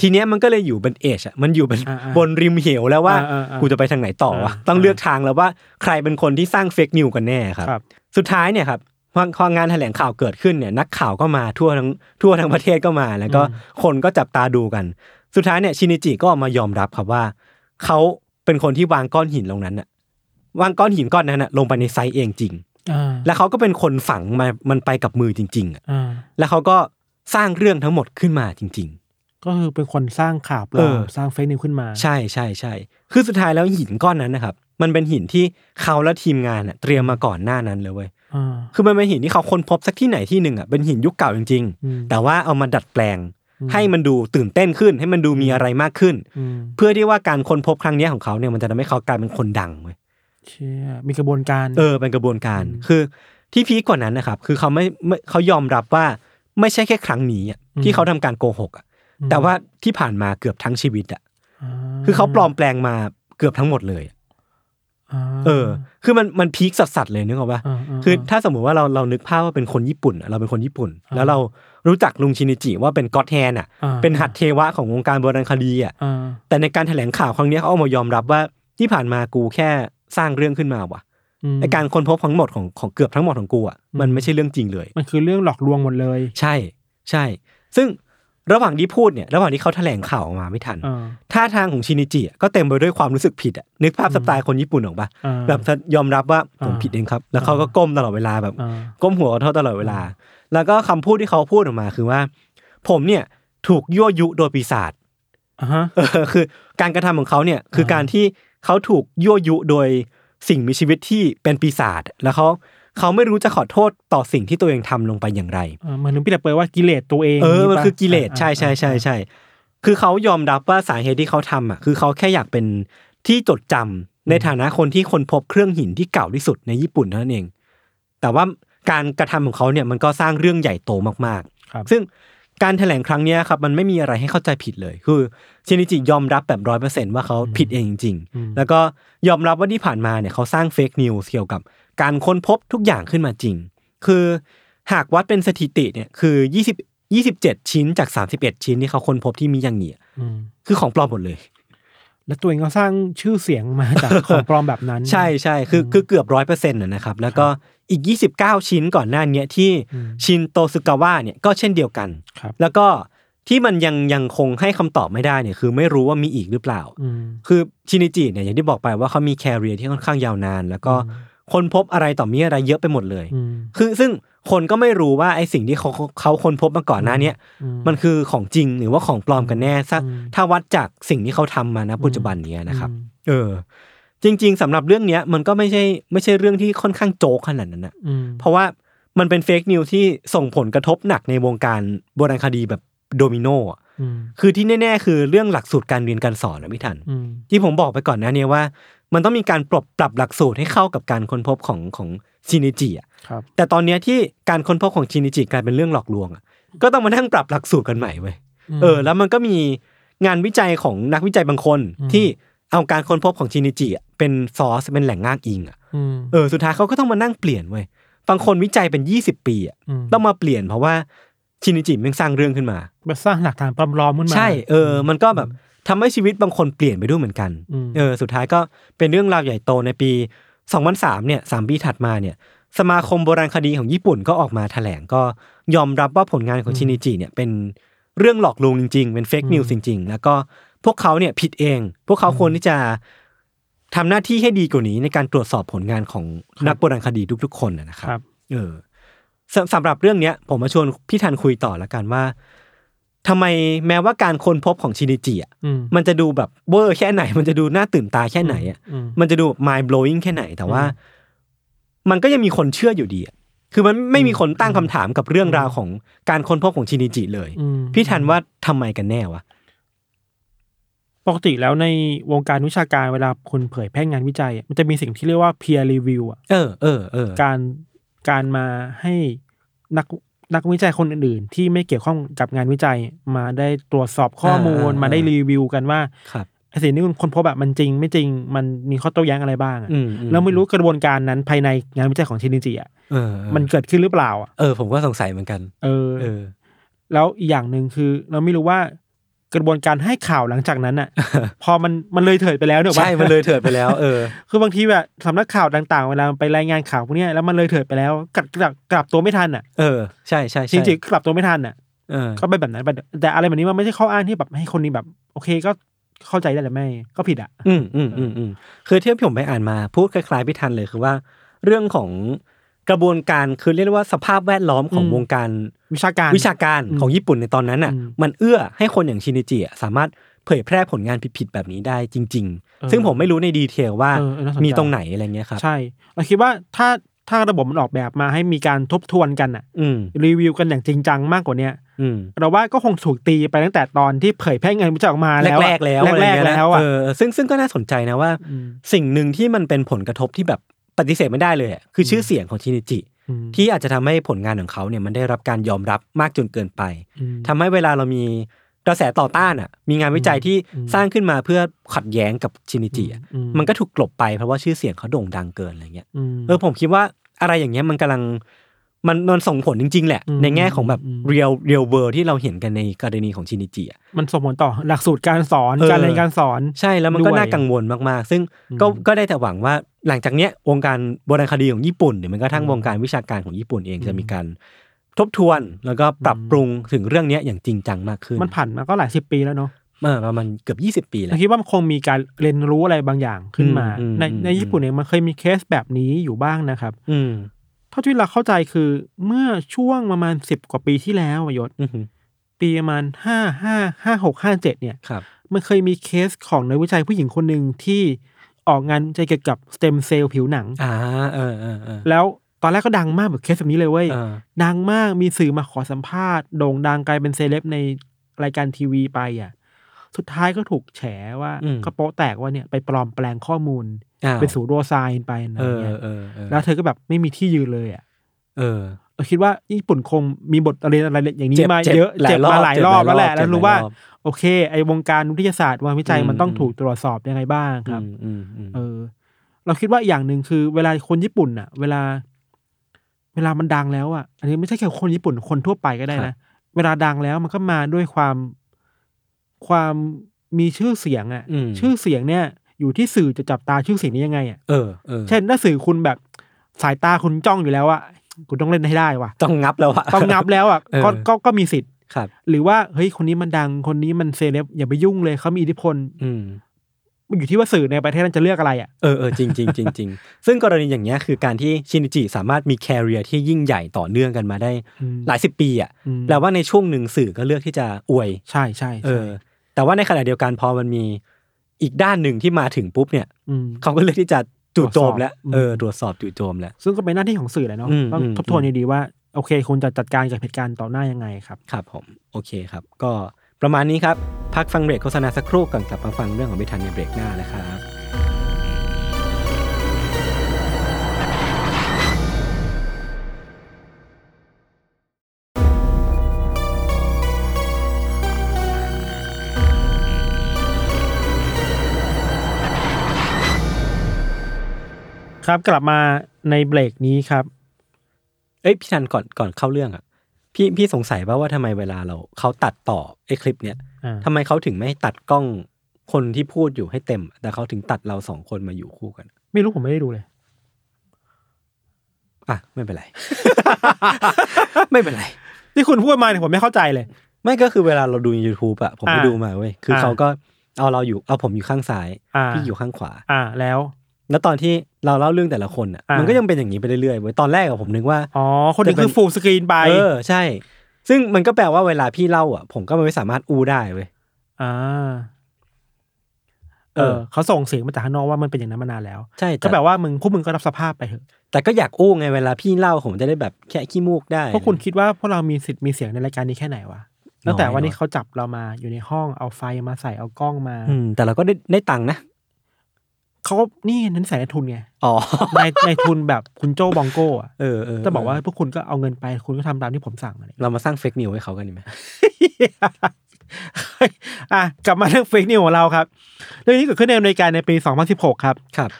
S1: ทีเนี้ยมันก็เลยอยู่บนเอชอะมันอยู่เป็น
S2: อ่าๆ
S1: บนริมเหวแล้วว่า
S2: อ่าๆๆ
S1: กูจะไปทางไหนต่อวะ
S2: อ่า
S1: ต้องเลือกทางแล้วว่าใครเป็นคนที่สร้างเฟกนิวกันแน่ครับ
S2: ครับ
S1: สุดท้ายเนี่ยครับพอพองานแถลงข่าวเกิดขึ้นเนี่ยนักข่าวก็มาทั่วทั้งทั่วทั้งประเทศก็มา แล้วก็คนก็จับตาดูกัน สุดท้ายเนี่ยชินิจิก็ออกมายอมรับครับว่าเขาเป็นคนที่วางก้อนหินลงนั้นน่ะวางก้อนหินก้อนนั้นน่ะลงไปในไซต์เองจริง
S2: อ่า
S1: แล้วเขาก็เป็นคนฝังมามันไปกับมือจริง ๆอะ
S2: อ่า
S1: แล้วเขาก็สร้างเรื่องทั้งหมดขึ้นมาจริง
S2: ก็คือเป็นคนสร้างข่าวปล
S1: เอ
S2: อ
S1: อ
S2: มสร้างเฟซนิวขึ้นมา
S1: ๆใช่ใช่ใช่คือสุดท้ายแล้วหินก้อนนั้นนะครับ มันเป็นหินที่เขาและทีมงานอะเตรียมมาก่อนหน้านั้นเลยเว้ย
S2: อ่า
S1: คือมันเป็นหินที่เขาค้นพบสักที่ไหนที่หนึ่งอะเป็นหินยุคเก่าจริง
S2: อืม
S1: ๆแต่ว่าเอามาดัดแปลง
S2: อืม
S1: ให้มันดูตื่นเต้นขึ้น ให้มันดูมีอะไรมากขึ้น
S2: อืม
S1: เพื่อที่ว่าการค้นพบครั้งเนี้ยของเขาเนี่ยมันจะทำให้เขากลายเป็นคนดังเว้ย
S2: เชี่ยมีกระบวนการ
S1: เออเป็นกระบวนการ คือที่พีคกว่านั้นนะครับ คือเขาไม่ไม่เขายอมรับว่าไม่ใช่แค่ครั้งนี้อะที่เขาทำการโกหกอะแต่ว่าที่ผ่านมาเกือบทั้งชีวิตอะาคือเขาปลอมแปลงมาเกือบทั้งหมดเลยอะาเออ คือมันมันพีคสัสๆเลยนึกออกปะ
S2: อ่าา
S1: คือถ้าสมมุติว่าเราเรานึกภาพว่าเป็นคนญี่ปุ่นอะเราเป็นคนญี่ปุ่น แล้วเรารู้จักลุงชินิจิว่าเป็นก็อดแฮนอะ
S2: อ่า
S1: เป็นหัดเทวะของวงการโบราณคดีอะ
S2: อ่า
S1: แต่ในการแถลงข่าวครั้งเนี้ยเขาเอามายอมรับว่าที่ผ่านมากูแค่ สร้างเรื่องขึ้นมาว่ะ
S2: ม
S1: ไอการค้นพบทั้งหมดของของเกือบทั้งหมดของกูอะมันไม่ใช่เรื่องจริงเลย
S2: มันคือเรื่องหลอกลวงหมดเลย
S1: ใช่ใช่ ซึ่งระหว่างที่พูดเนี่ย ระหว่างที่เขาแถลงข่าวออกมาไม่ทัน
S2: อ่า
S1: ท่าทางของชินิจิอะก็เต็มไปด้วยความรู้สึกผิดอะนึกภาพสไตล์คนญี่ปุ่นออกปะ
S2: อ่า
S1: แบบยอมรับว่าผม
S2: อ่า
S1: ผิดเองครับ แล้วเขาก็ก้มตลอดเวลาแบบ
S2: อ่า
S1: ก้มหัวขอโทษตลอดเวลา แล้วก็คำพูดที่เขาพูดออกมาคือว่า ผมเนี่ยถูกยั่วยุโดยปีศาจ
S2: อ่าฮะ
S1: เออคือการกระทำของเขาเนี่ยคือการที่ เขาถูกยั่วยุโดยสิ่งมีชีวิตที่เป็นปีศาจแล้วเขาเขาไม่รู้จะขอโทษต่อสิ่งที่ตัวเองทำลงไปอย่างไร
S2: อ่าเหมือนนึกพี่แต่เปิดว่ากิเลสตัวเอง
S1: เออ
S2: นี่
S1: มัน
S2: ปะ
S1: คือกิเลส
S2: อ่า
S1: ใช่ใช่ใช่
S2: อ่า
S1: ใช่คือเขายอมรับว่าสาเหตุที่เขาทำอะคือเขาแค่อยากเป็นที่จดจำในฐานะคนที่คนพบเครื่องหินที่เก่าที่สุดในญี่ปุ่นเท่านั้นเอง แต่ว่าการกระทำของเขาเนี่ยมันก็สร้างเรื่องใหญ่โตมาก
S2: ครับ
S1: ๆซึ่ง การแถลงครั้งเนี้ยครับมันไม่มีอะไรให้เข้าใจผิดเลย คือชินิจิยอมรับแบบร้อยเปอร์เซนว่าเขาผิดเองจริง
S2: อืม
S1: ๆแล้วก็ยอมรับว่าที่ผ่านมาเนี่ยเขาสร้างเฟกนิวส์เกี่ยวกับการค้นพบทุกอย่างขึ้นมาจริง คือหากวัดเป็นสถิติเนี่ยคือ20 27 ชิ้นจาก 31 ชิ้นที่เขาค้นพบที่มีอย่างเงี้ย
S2: อืม
S1: คือของปลอมหมดเลย
S2: แล้วตัวเองก็สร้างชื่อเสียงมาจากของปลอมแบบนั้น
S1: ใช่ใช่คือคือเกือบร้อยเปอร์เซ็นต์นะครับ แล้วก็ อีก 29 ชิ้นก่อนหน้าเนี้ยที่
S2: อืม
S1: ชินโตซึกาวะเนี่ยก็เช่นเดียวกัน
S2: ครับ
S1: แล้วก็ที่มันยังยังคงให้คำตอบไม่ได้เนี่ยคือไม่รู้ว่ามีอีกหรือเปล่า
S2: อืม
S1: คือชินิจิเนี่ยอย่างที่บอกไปว่าเขามีแคริเอร์ที่ค่อนข้างยาวนาน แล้วก็คนพบอะไรต่อมีอะไรเยอะไปหมดเลย
S2: อืม
S1: คือซึ่งคนก็ไม่รู้ว่าไอ้สิ่งที่เขาเขาคนพบมาก่อนหน้าเนี้ย
S2: อืม
S1: มันคือของจริงหรือว่าของปลอมกันแน่สัก
S2: อืม
S1: ถ้าวัดจากสิ่งที่เขาทำมานะปัจจุบันเนี้ยนะครับ
S2: อืม
S1: เออ จริง ๆสำหรับเรื่องเนี้ยมันก็ไม่ใช่ไม่ใช่เรื่องที่ค่อนข้างโจกขนาดนั้นนะ
S2: อืม
S1: เพราะว่ามันเป็นเฟกนิวที่ส่งผลกระทบหนักในวงการโบราณคดีแบบโดมิโนอะ
S2: อืม
S1: คือที่แน่ ๆ คือเรื่องหลักสูตรการเรียนการสอนนะพี่ทัน
S2: อืม
S1: ที่ผมบอกไปก่อนหน้านี้ว่า มันต้องมีการปรับปรับหลักสูตรให้เข้ากับการค้นพบของของชินิจิอะ
S2: ครับ
S1: แต่ตอนเนี้ยที่การค้นพบของชินิจิกลายเป็นเรื่องหลอกลวงอะก็ต้องมานั่งปรับหลักสูตรกันใหม่เว้ยเออ แล้วมันก็มีงานวิจัยของนักวิจัยบางคนที่ เอาการค้นพบของชินิจิอะเป็นซอสเป็นแหล่งอ้างอิงอะ
S2: อืม
S1: เออสุดท้ายเขาก็ต้องมานั่งเปลี่ยนเว้ยบางคนวิจัยเป็นยี่สิบปีอะ
S2: อืม
S1: ต้องมาเปลี่ยนเพราะว่าชินิจิแม่งสร้างเรื่องขึ้นมา
S2: มาสร้างหลักฐานปลอมๆขึ้นมา
S1: ใช่เออมันก็แบบทำให้ชีวิตบางคนเปลี่ยนไปด้วยเหมือนกัน
S2: อืม
S1: เออสุดท้ายก็เป็นเรื่องราวใหญ่โตในปี2003เนี่ยสามปีถัดมาเนี่ยสมาคมโบราณคดีของญี่ปุ่นก็ออกมาแถลงก็ยอมรับว่าผลงานของชินิจิเนี่ยเป็นเรื่องหลอกลวงจริงๆ เป็น fake news จริง ๆ แล้วก็ พวกเขาเนี่ยผิดเอง พวกเขาควรที่จะทำหน้าที่ให้ดีกว่านี้ในการตรวจสอบผลงานของนักโบราณคดีทุกๆ คนนะนะครั
S2: ครับ
S1: เออสสำหรับเรื่องเนี้ย ผมมาชวนพี่ทันคุยต่อแล้วกันว่าทำไมแม้ว่าการค้นพบของชินิจิอะ
S2: อืม
S1: มันจะดูแบบเวอร์แค่ไหน มันจะดูน่าตื่นตาแค่ไหนอะ
S2: อืม
S1: มันจะดู mind blowing แค่ไหน แต่ว่า มันก็ยังมีคนเชื่ออยู่ดีอะคือมันไม่มีคนตั้งคำถามกับเรื่องราวของการค้นพบของชินิจิเลย
S2: อืม
S1: พี่ทันว่าทำไมกันแน่วะ
S2: ปกติแล้วในวงการวิชาการเวลาคุณเผยแพร่งานวิจัยอะมันจะมีสิ่งที่เรียกว่า peer review อะ
S1: เออเออเออ
S2: การการมาให้นักนักวิจัยคนอื่นๆ ที่ไม่เกี่ยวข้องกับงานวิจัยมาได้ตรวจสอบข้อมูล
S1: อ่าอ่า
S2: มาได้รีวิวกันว่า
S1: ครับ
S2: ไอ้สิ่งที่คุณค้นพบแบบมันจริง ไม่จริงมันมีข้อโต้แย้งอะไรบ้างอะ
S1: อืมอื
S2: แล้วไม่รู้กระบวนการนั้นภายในงานวิจัยของชินิจิอะ
S1: เออเออ
S2: มันเกิดขึ้นหรือเปล่าอะ
S1: เออผมก็สงสัยเหมือนกัน
S2: เออ
S1: เออ
S2: แล้วอีกอย่างหนึ่งคือ เราไม่รู้ว่า กระบวนการให้ข่าวหลังจากนั้นอะ พอมันมันเลยเถิดไปแล้วเนี่ย
S1: ใช่ มันเลยเถิดไปแล้ว เออ
S2: คือบางทีแบบสำนักข่าวต่างๆ เวลาไปรายงานข่าวพวกเนี้ยแล้วมันเลยเถิดไปแล้วกลับกลับกลับตัวไม่ทันอะ
S1: เออใช่ใช่
S2: จ
S1: ใช่
S2: ริงๆกลับตัวไม่ทันอะ
S1: เออ
S2: ก็เป็นแบบนั้นไปแต่อะไรแบบนี้มันไม่ใช่ข้ออ้างที่แบบให้คนนี้แบบ โอเคก็เข้าใจได้แต่ไม่ก็ผิดอะ
S1: อืมอืมอืมอืมคือที่ผมไปอ่านมาพูดคล้ายๆพี่ทันเลยคือว่า เรื่องของกระบวนการคือเรียกได้ว่าสภาพแวดล้อมของ
S2: อืม
S1: วงการ
S2: วิชาการ
S1: วิชาการ
S2: อืม
S1: ของญี่ปุ่นในตอนนั้นน่ะ
S2: อืม
S1: มันเอื้อให้คนอย่างชินิจิอะสามารถเผยแพร่ผลงานผิดๆแบบนี้ได้จริง
S2: เออ
S1: ๆซึ่งผมไม่รู้ในดีเทลว่า
S2: เออเออน่าสนใจ
S1: มีตรงไหนอะไรเงี้ยครับ
S2: ใช่เราคิดว่าถ้าถ้าระบบมันออกแบบมาให้มีการทบทวนกันอะ
S1: อืม
S2: รีวิวกันอย่างจริงจังมากกว่าเนี้ย
S1: อืม
S2: เราว่าก็คงถูกตีไปตั้งแต่ตอนที่เผยแพร่งานวิจัยออกมาแล้วอะ
S1: แรกๆแล้ว
S2: แรก
S1: อะไร
S2: ๆ
S1: เงี้ยนะ
S2: แล้วอะ
S1: เออซึ่งซึ่งก็น่าสนใจนะว่า
S2: ม
S1: สิ่งหนึ่งที่มันเป็นผลกระทบที่แบบปฏิเสธไม่ได้เลยอะคือชื่อเสียงของชินิจิ
S2: อืม
S1: ที่อาจจะทำให้ผลงานของเขาเนี่ยมันได้รับการยอมรับมากจนเกินไป
S2: อืม
S1: ทำให้เวลาเรามีกระแสต่อต้านอะ มีงานวิจัยที่
S2: อืม
S1: สร้างขึ้นมาเพื่อขัดแย้งกับชินิจิอะ
S2: อืม
S1: มันก็ถูกกลบไปเพราะว่าชื่อเสียงเขาโด่งดังเกินอะไรเงี้ย
S2: ม
S1: เออผมคิดว่าอะไรอย่างเงี้ยมันกำลัง มันมันส่งผลจริง ๆ แหละ
S2: อืม
S1: ในแง่ของแบบ
S2: อืม
S1: เรียลเรียลเวิร์ที่เราเห็นกันในกรณีของชินิจิอะ
S2: มันส่งผลต่อหลักสูตรการสอน
S1: เออ
S2: การเรียนการสอน
S1: ใช่แล้วมันก็
S2: ด้วย
S1: น่ากังวลมากๆ ซึ่งก็
S2: อืม
S1: ก็ได้แต่หวังว่าหลังจากเนี้ยวงการโบราณคดีของญี่ปุ่นหรือแมันก็ทั้ง
S2: อืม
S1: วงการวิชาการของญี่ปุ่นเอง
S2: อืม
S1: จะมีการทบทวนแล้วก็ปรับ
S2: อืม
S1: ปรุงถึงเรื่องเนี้ยอย่างจริงจังมากขึ้น
S2: มันผ่านมาก็หลายสิบปีแล้วเนาะ
S1: เออประมาณเกือบยี่สิบปีแล้
S2: เรา
S1: ว
S2: คิดว่ามันคงมีการเรียนรู้อะไรบางอย่างขึ้นมา
S1: อืมอืม
S2: ใน
S1: อืม
S2: ในญี่ปุ่นเองมันเคยมีเคสแบบนี้อยู่บ้างนะครับ
S1: อืม
S2: เท่าที่เราเข้าใจคือเมื่อช่วงประมาณสิบกว่าปีที่แล้วอะยศ
S1: อือหือ
S2: ปีประมาณห้าห้าห้าหกห้าเจ็ดเนี่ย
S1: ครับ
S2: มันเคยมีเคสของนักวิจัยผู้หญิงคนหนึ่งที่ออกงานวิจัยเกี่ยวกับสเต็มเซลล์ผิวหนัง
S1: อ่าเออเออเออ
S2: แล้วตอนแรกก็ดังมากแบบเคสแบบนี้เลยเว้ย
S1: เออ
S2: ดังมากมีสื่อมาขอสัมภาษณ์โด่งดังกลายเป็นเซเลบในรายการทีวีไปอะ สุดท้ายก็ถูกแฉว่า
S1: อืม
S2: กระเปาะแตกว่าเนี่ยไปปลอมแปลงข้อมูล
S1: อ้าว
S2: เป็นสูโรไซน์ไปอะไร
S1: เออ
S2: เงี้ย
S1: เออเออ
S2: แล้วเธอก็แบบไม่มีที่ยืนเลยอะ
S1: เออ
S2: เราคิดว่าญี่ปุ่นคงมีบทเรียนอะไรอย่างนี้
S1: เจ็บ
S2: มา
S1: เจ็บ
S2: เยอะ
S1: หลาย
S2: เจ็บ
S1: รอบ
S2: มาหลายรอบแล้วแหละ
S1: เจ็บหลายรอบ
S2: แล้วรู้ว่า
S1: เจ็บหลายรอบ
S2: โอเค ไอ้วงการวิทยาศาสตร์วงวิจัย
S1: อืม
S2: มันต้อง
S1: อืม
S2: ถูกตรวจสอบยังไงบ้างครับ
S1: อืมอืมอืม
S2: เออ เราคิดว่าอย่างหนึ่งคือ เวลาคนญี่ปุ่นอะ เวลา เวลามันดังแล้วอะ อันนี้ไม่ใช่แค่คนญี่ปุ่นคนทั่วไปก็ได้นะเวลาดังแล้วมันก็มาด้วยความความมีชื่อเสียงอะ
S1: อืม
S2: ชื่อเสียงเนี่ย อยู่ที่สื่อจะจับตาชื่อเสียงนี้ยังไงอะ
S1: เออเออ
S2: เช่นถ้าสื่อคุณแบบสายตาคุณจ้องอยู่แล้วอะคุณต้องเล่นให้ได้ว่ะ
S1: ต้องงับแล้วอะ
S2: ต้องนับแล้วอะ
S1: เออ
S2: ก็ก็ก็มีสิทธิ์
S1: ครับ
S2: หรือว่าเฮ้ยคนนี้มันดังคนนี้มันเซเลบอย่าไปยุ่งเลยเขามีอิทธิพล
S1: อืม
S2: มันอยู่ที่ว่าสื่อในประเทศนั้นจะเลือกอะไรอะ
S1: เออเออจริงจริงจริงจริงซึ่งกรณีอย่างเงี้ยคือการที่ชินิจิสามารถมีแคริเอร์ที่ยิ่งใหญ่ต่อเนื่องกันมาได้
S2: อืม
S1: หลายสิบปีอะ
S2: อืม
S1: แปลว่าในช่วงหนึ่งสื่อก็เลือกที่จะอวย
S2: ใช่ใช่
S1: เอ
S2: ใช่
S1: อแต่ว่าในขณะเดียวกันพอมันมี อีกด้านหนึ่งที่มาถึงปุ๊บเนี่ย
S2: ม
S1: เขาก็เลือกที่จะจู่โจมแล้ว
S2: ตรวจสอบ
S1: เออตรวจสอบจู่โจมแล้ว
S2: ซึ่งก็เป็นหน้าที่ของสื่อแหละเนาะ
S1: อืม
S2: ต้อง
S1: อืม
S2: ทบทวนดีๆว่าโอเคคุณจะจัดการกับเหตุการณ์ต่อหน้ายังไงครับ
S1: ครับผม โอเคครับ ก็ประมาณนี้ครับ พักฟังเบรกโฆษณาสักครู่ก่อนกลับมาฟังเรื่องของพิธันในเบรกหน้านะครับ
S2: ครับกลับมาในเบรกนี้ครับ
S1: เอ้ยพี่ทันก่อนก่อนเข้าเรื่องอะ พี่พี่สงสัยว่าว่าทำไมเวลาเราเขาตัดต่อไอ้คลิปเนี้ย
S2: อ่า
S1: ทำไมเขาถึงไม่ตัดกล้องคนที่พูดอยู่ให้เต็ม แต่เขาถึงตัดเราสองคนมาอยู่คู่กัน
S2: ไม่รู้ผมไม่ได้ดูเลย
S1: อะไม่เป็นไร ไม่เป็นไร
S2: ที่คุณพูดมาเนี่ยผมไม่เข้าใจเลย
S1: ไม่ก็คือเวลาเราดูใน YouTube อะผมไป
S2: อ่า
S1: ดูมาเว้ยคืออาเขาก็เอาเราอยู่เอาผมอยู่ข้างซ้าย
S2: อ่า
S1: พี่อยู่ข้างขวา
S2: อ่าแล้ว
S1: แล้วตอนที่เราเล่าเรื่องแต่ละคนอะ
S2: อ่ามั
S1: มันก็ยังเป็นอย่างนี้ไปเรื่อยๆเว้ยตอนแรกอะผมนึกว่า
S2: อ๋อคนหนึ่ง
S1: จะเป็น
S2: คือฟูลสกรีนไป
S1: เออใช่ ซึ่งมันก็แปลว่าเวลาพี่เล่าอะผมก็ไม่สามารถอู้ได้เว้ย
S2: อ่า
S1: เอ
S2: เอ
S1: อ
S2: อเขาส่งเสียงมาจากข้างนอกว่ามันเป็นอย่างนั้นมานานแล้ว
S1: ใช่
S2: ก็
S1: แต่
S2: แบบว่ามึงพวกมึงก็รับสภาพไปเถอะ
S1: แต่ก็อยากอู้ไงเวลาพี่เล่าผมจะได้แบบแค่ขี้มูกได้
S2: พวกคุณคิดว่าพวกเรามีสิทธิ์มีเสียงในรายการนี้แค่ไหนวะตั้งแต่
S1: น้อย
S2: วันนี้
S1: น้อย
S2: เขาจับเรามาอยู่ในห้องเอาไฟมาใส่เอากล้องมา
S1: อืมแต่เราก็ได้ได้ตังค์นะ
S2: เขาก็นี่นั้นใส่ในทุนไง
S1: อ๋อ
S2: ในในทุนแบบคุณโจบองโก้อะ
S1: เออเออ
S2: จะบอกว่าพวกคุณก็เอาเงินไปคุณก็ทำตามที่ผมสั่งอะไร
S1: เรามาสร้าง fake news ให้เขากันดีไหม
S2: อะกลับมาเรื่อง fake news ของเราครับ เรื่องนี้เกิดขึ้นในอเมริกาในปี 2016 ครับ
S1: ครับ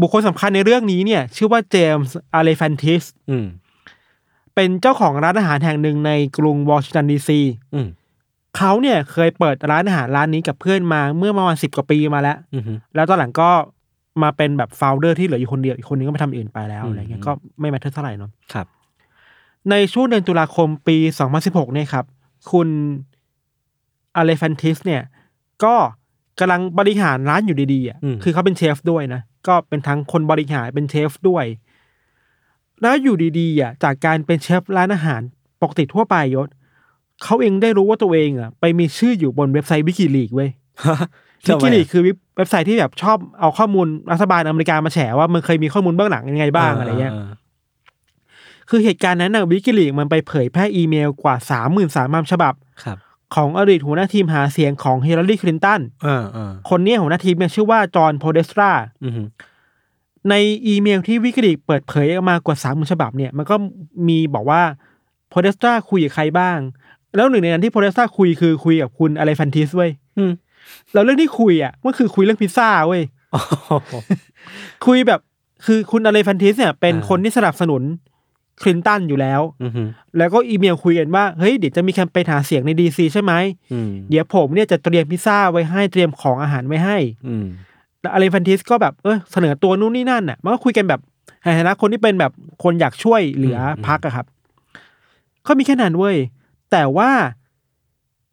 S2: บุคคลสำคัญในเรื่องนี้เนี่ย ชื่อว่าเจมส์อาเลฟันติส
S1: อืม
S2: เป็นเจ้าของร้านอาหารแห่งหนึ่งในกรุงวอชิงตันดีซี
S1: อืม
S2: เขาเนี่ยเคยเปิดร้านอาหารร้านนี้กับเพื่อนมาเมื่อประมาณสิบกว่าปีมาแล้ว
S1: อืม
S2: แล้วตอนหลังก็มาเป็นแบบ founder ที่เหลืออยู่คนเดียวอีกคนนึงก็ไปทำอื่นไปแล้ว
S1: อืม
S2: อะไรเงี้ยก็ไม่ matter เท่าไหร่เนอะ
S1: ครับ
S2: ในช่วงเดือนตุลาคมปี 2016เนี่ยครับ คุณอเลฟันติสเนี่ย ก็กำลังบริหารร้านอยู่ดีๆอะ
S1: อืม
S2: คือเขาเป็นเชฟด้วยนะ ก็เป็นทั้งคนบริหารเป็นเชฟด้วย แล้วอยู่ดีๆอะจากการเป็นเชฟร้านอาหารปกติทั่วไปยศ เขาเองได้รู้ว่าตัวเองอะไปมีชื่ออยู่บนเว็บไซต์ WikiLeaks เว้ย WikiLeaks คือเว็บไซต์ที่แบบชอบเอาข้อมูลรัฐบาลอเมริกามาแฉว่ามันเคยมีข้อมูลเบื้องหลังยังไงบ้างอะไรเงี้ยคือเหตุการณ์นั้นนะ WikiLeaks มันไปเผยแพร่อีเมลกว่าสามหมื่นสามพันฉบับ
S1: ครับ
S2: ของอดีตหัวหน้าทีมหาเสียงของฮิลลารีคลินตัน
S1: อ่าอ่า
S2: คนเนี้ยหัวหน้าทีมเนี่ยชื่อว่าจอห์นโพเดสตรา
S1: อืม
S2: ในอีเมลที่ WikiLeaks เปิดเผยออกมากว่าสามหมื่นฉบับเนี่ยมันก็มีบอกว่าโพเดสตราคุยกับใครบ้าง แล้วหนึ่งในนั้นที่โพเดสตราคุยคือคุยกับคุณอเลฟันติสเว้ย
S1: อืม
S2: แล้วเรื่องที่คุยอะมันคือคุยเรื่องพิซซ่าเว้ยคุยแบบคือคุณอเลฟันติสเนี่ยเป็น
S1: อ่า
S2: คนที่สนับสนุนคลินตันอยู่แล้ว
S1: อืม
S2: แล้วก็อีเมลคุยกันว่า เฮ้ยเดี๋ยวจะมีแคมเปญหาเสียงในดีซีใช่ไหม
S1: อืม
S2: เดี๋ยวผมเนี่ยจะเตรียมพิซซ่าไว้ให้เตรียมของอาหารไว้ให้
S1: อืม
S2: แล้วอะไรฟันติสก็แบบเออเสนอตัวนู่นนี่นั่นน่ะ มันก็คุยกันแบบในฐานะคนที่เป็นแบบคนอยากช่วยเหลืออ
S1: ม
S2: พักอะครับ ก็มีแค่นั้นเว้ย แต่ว่า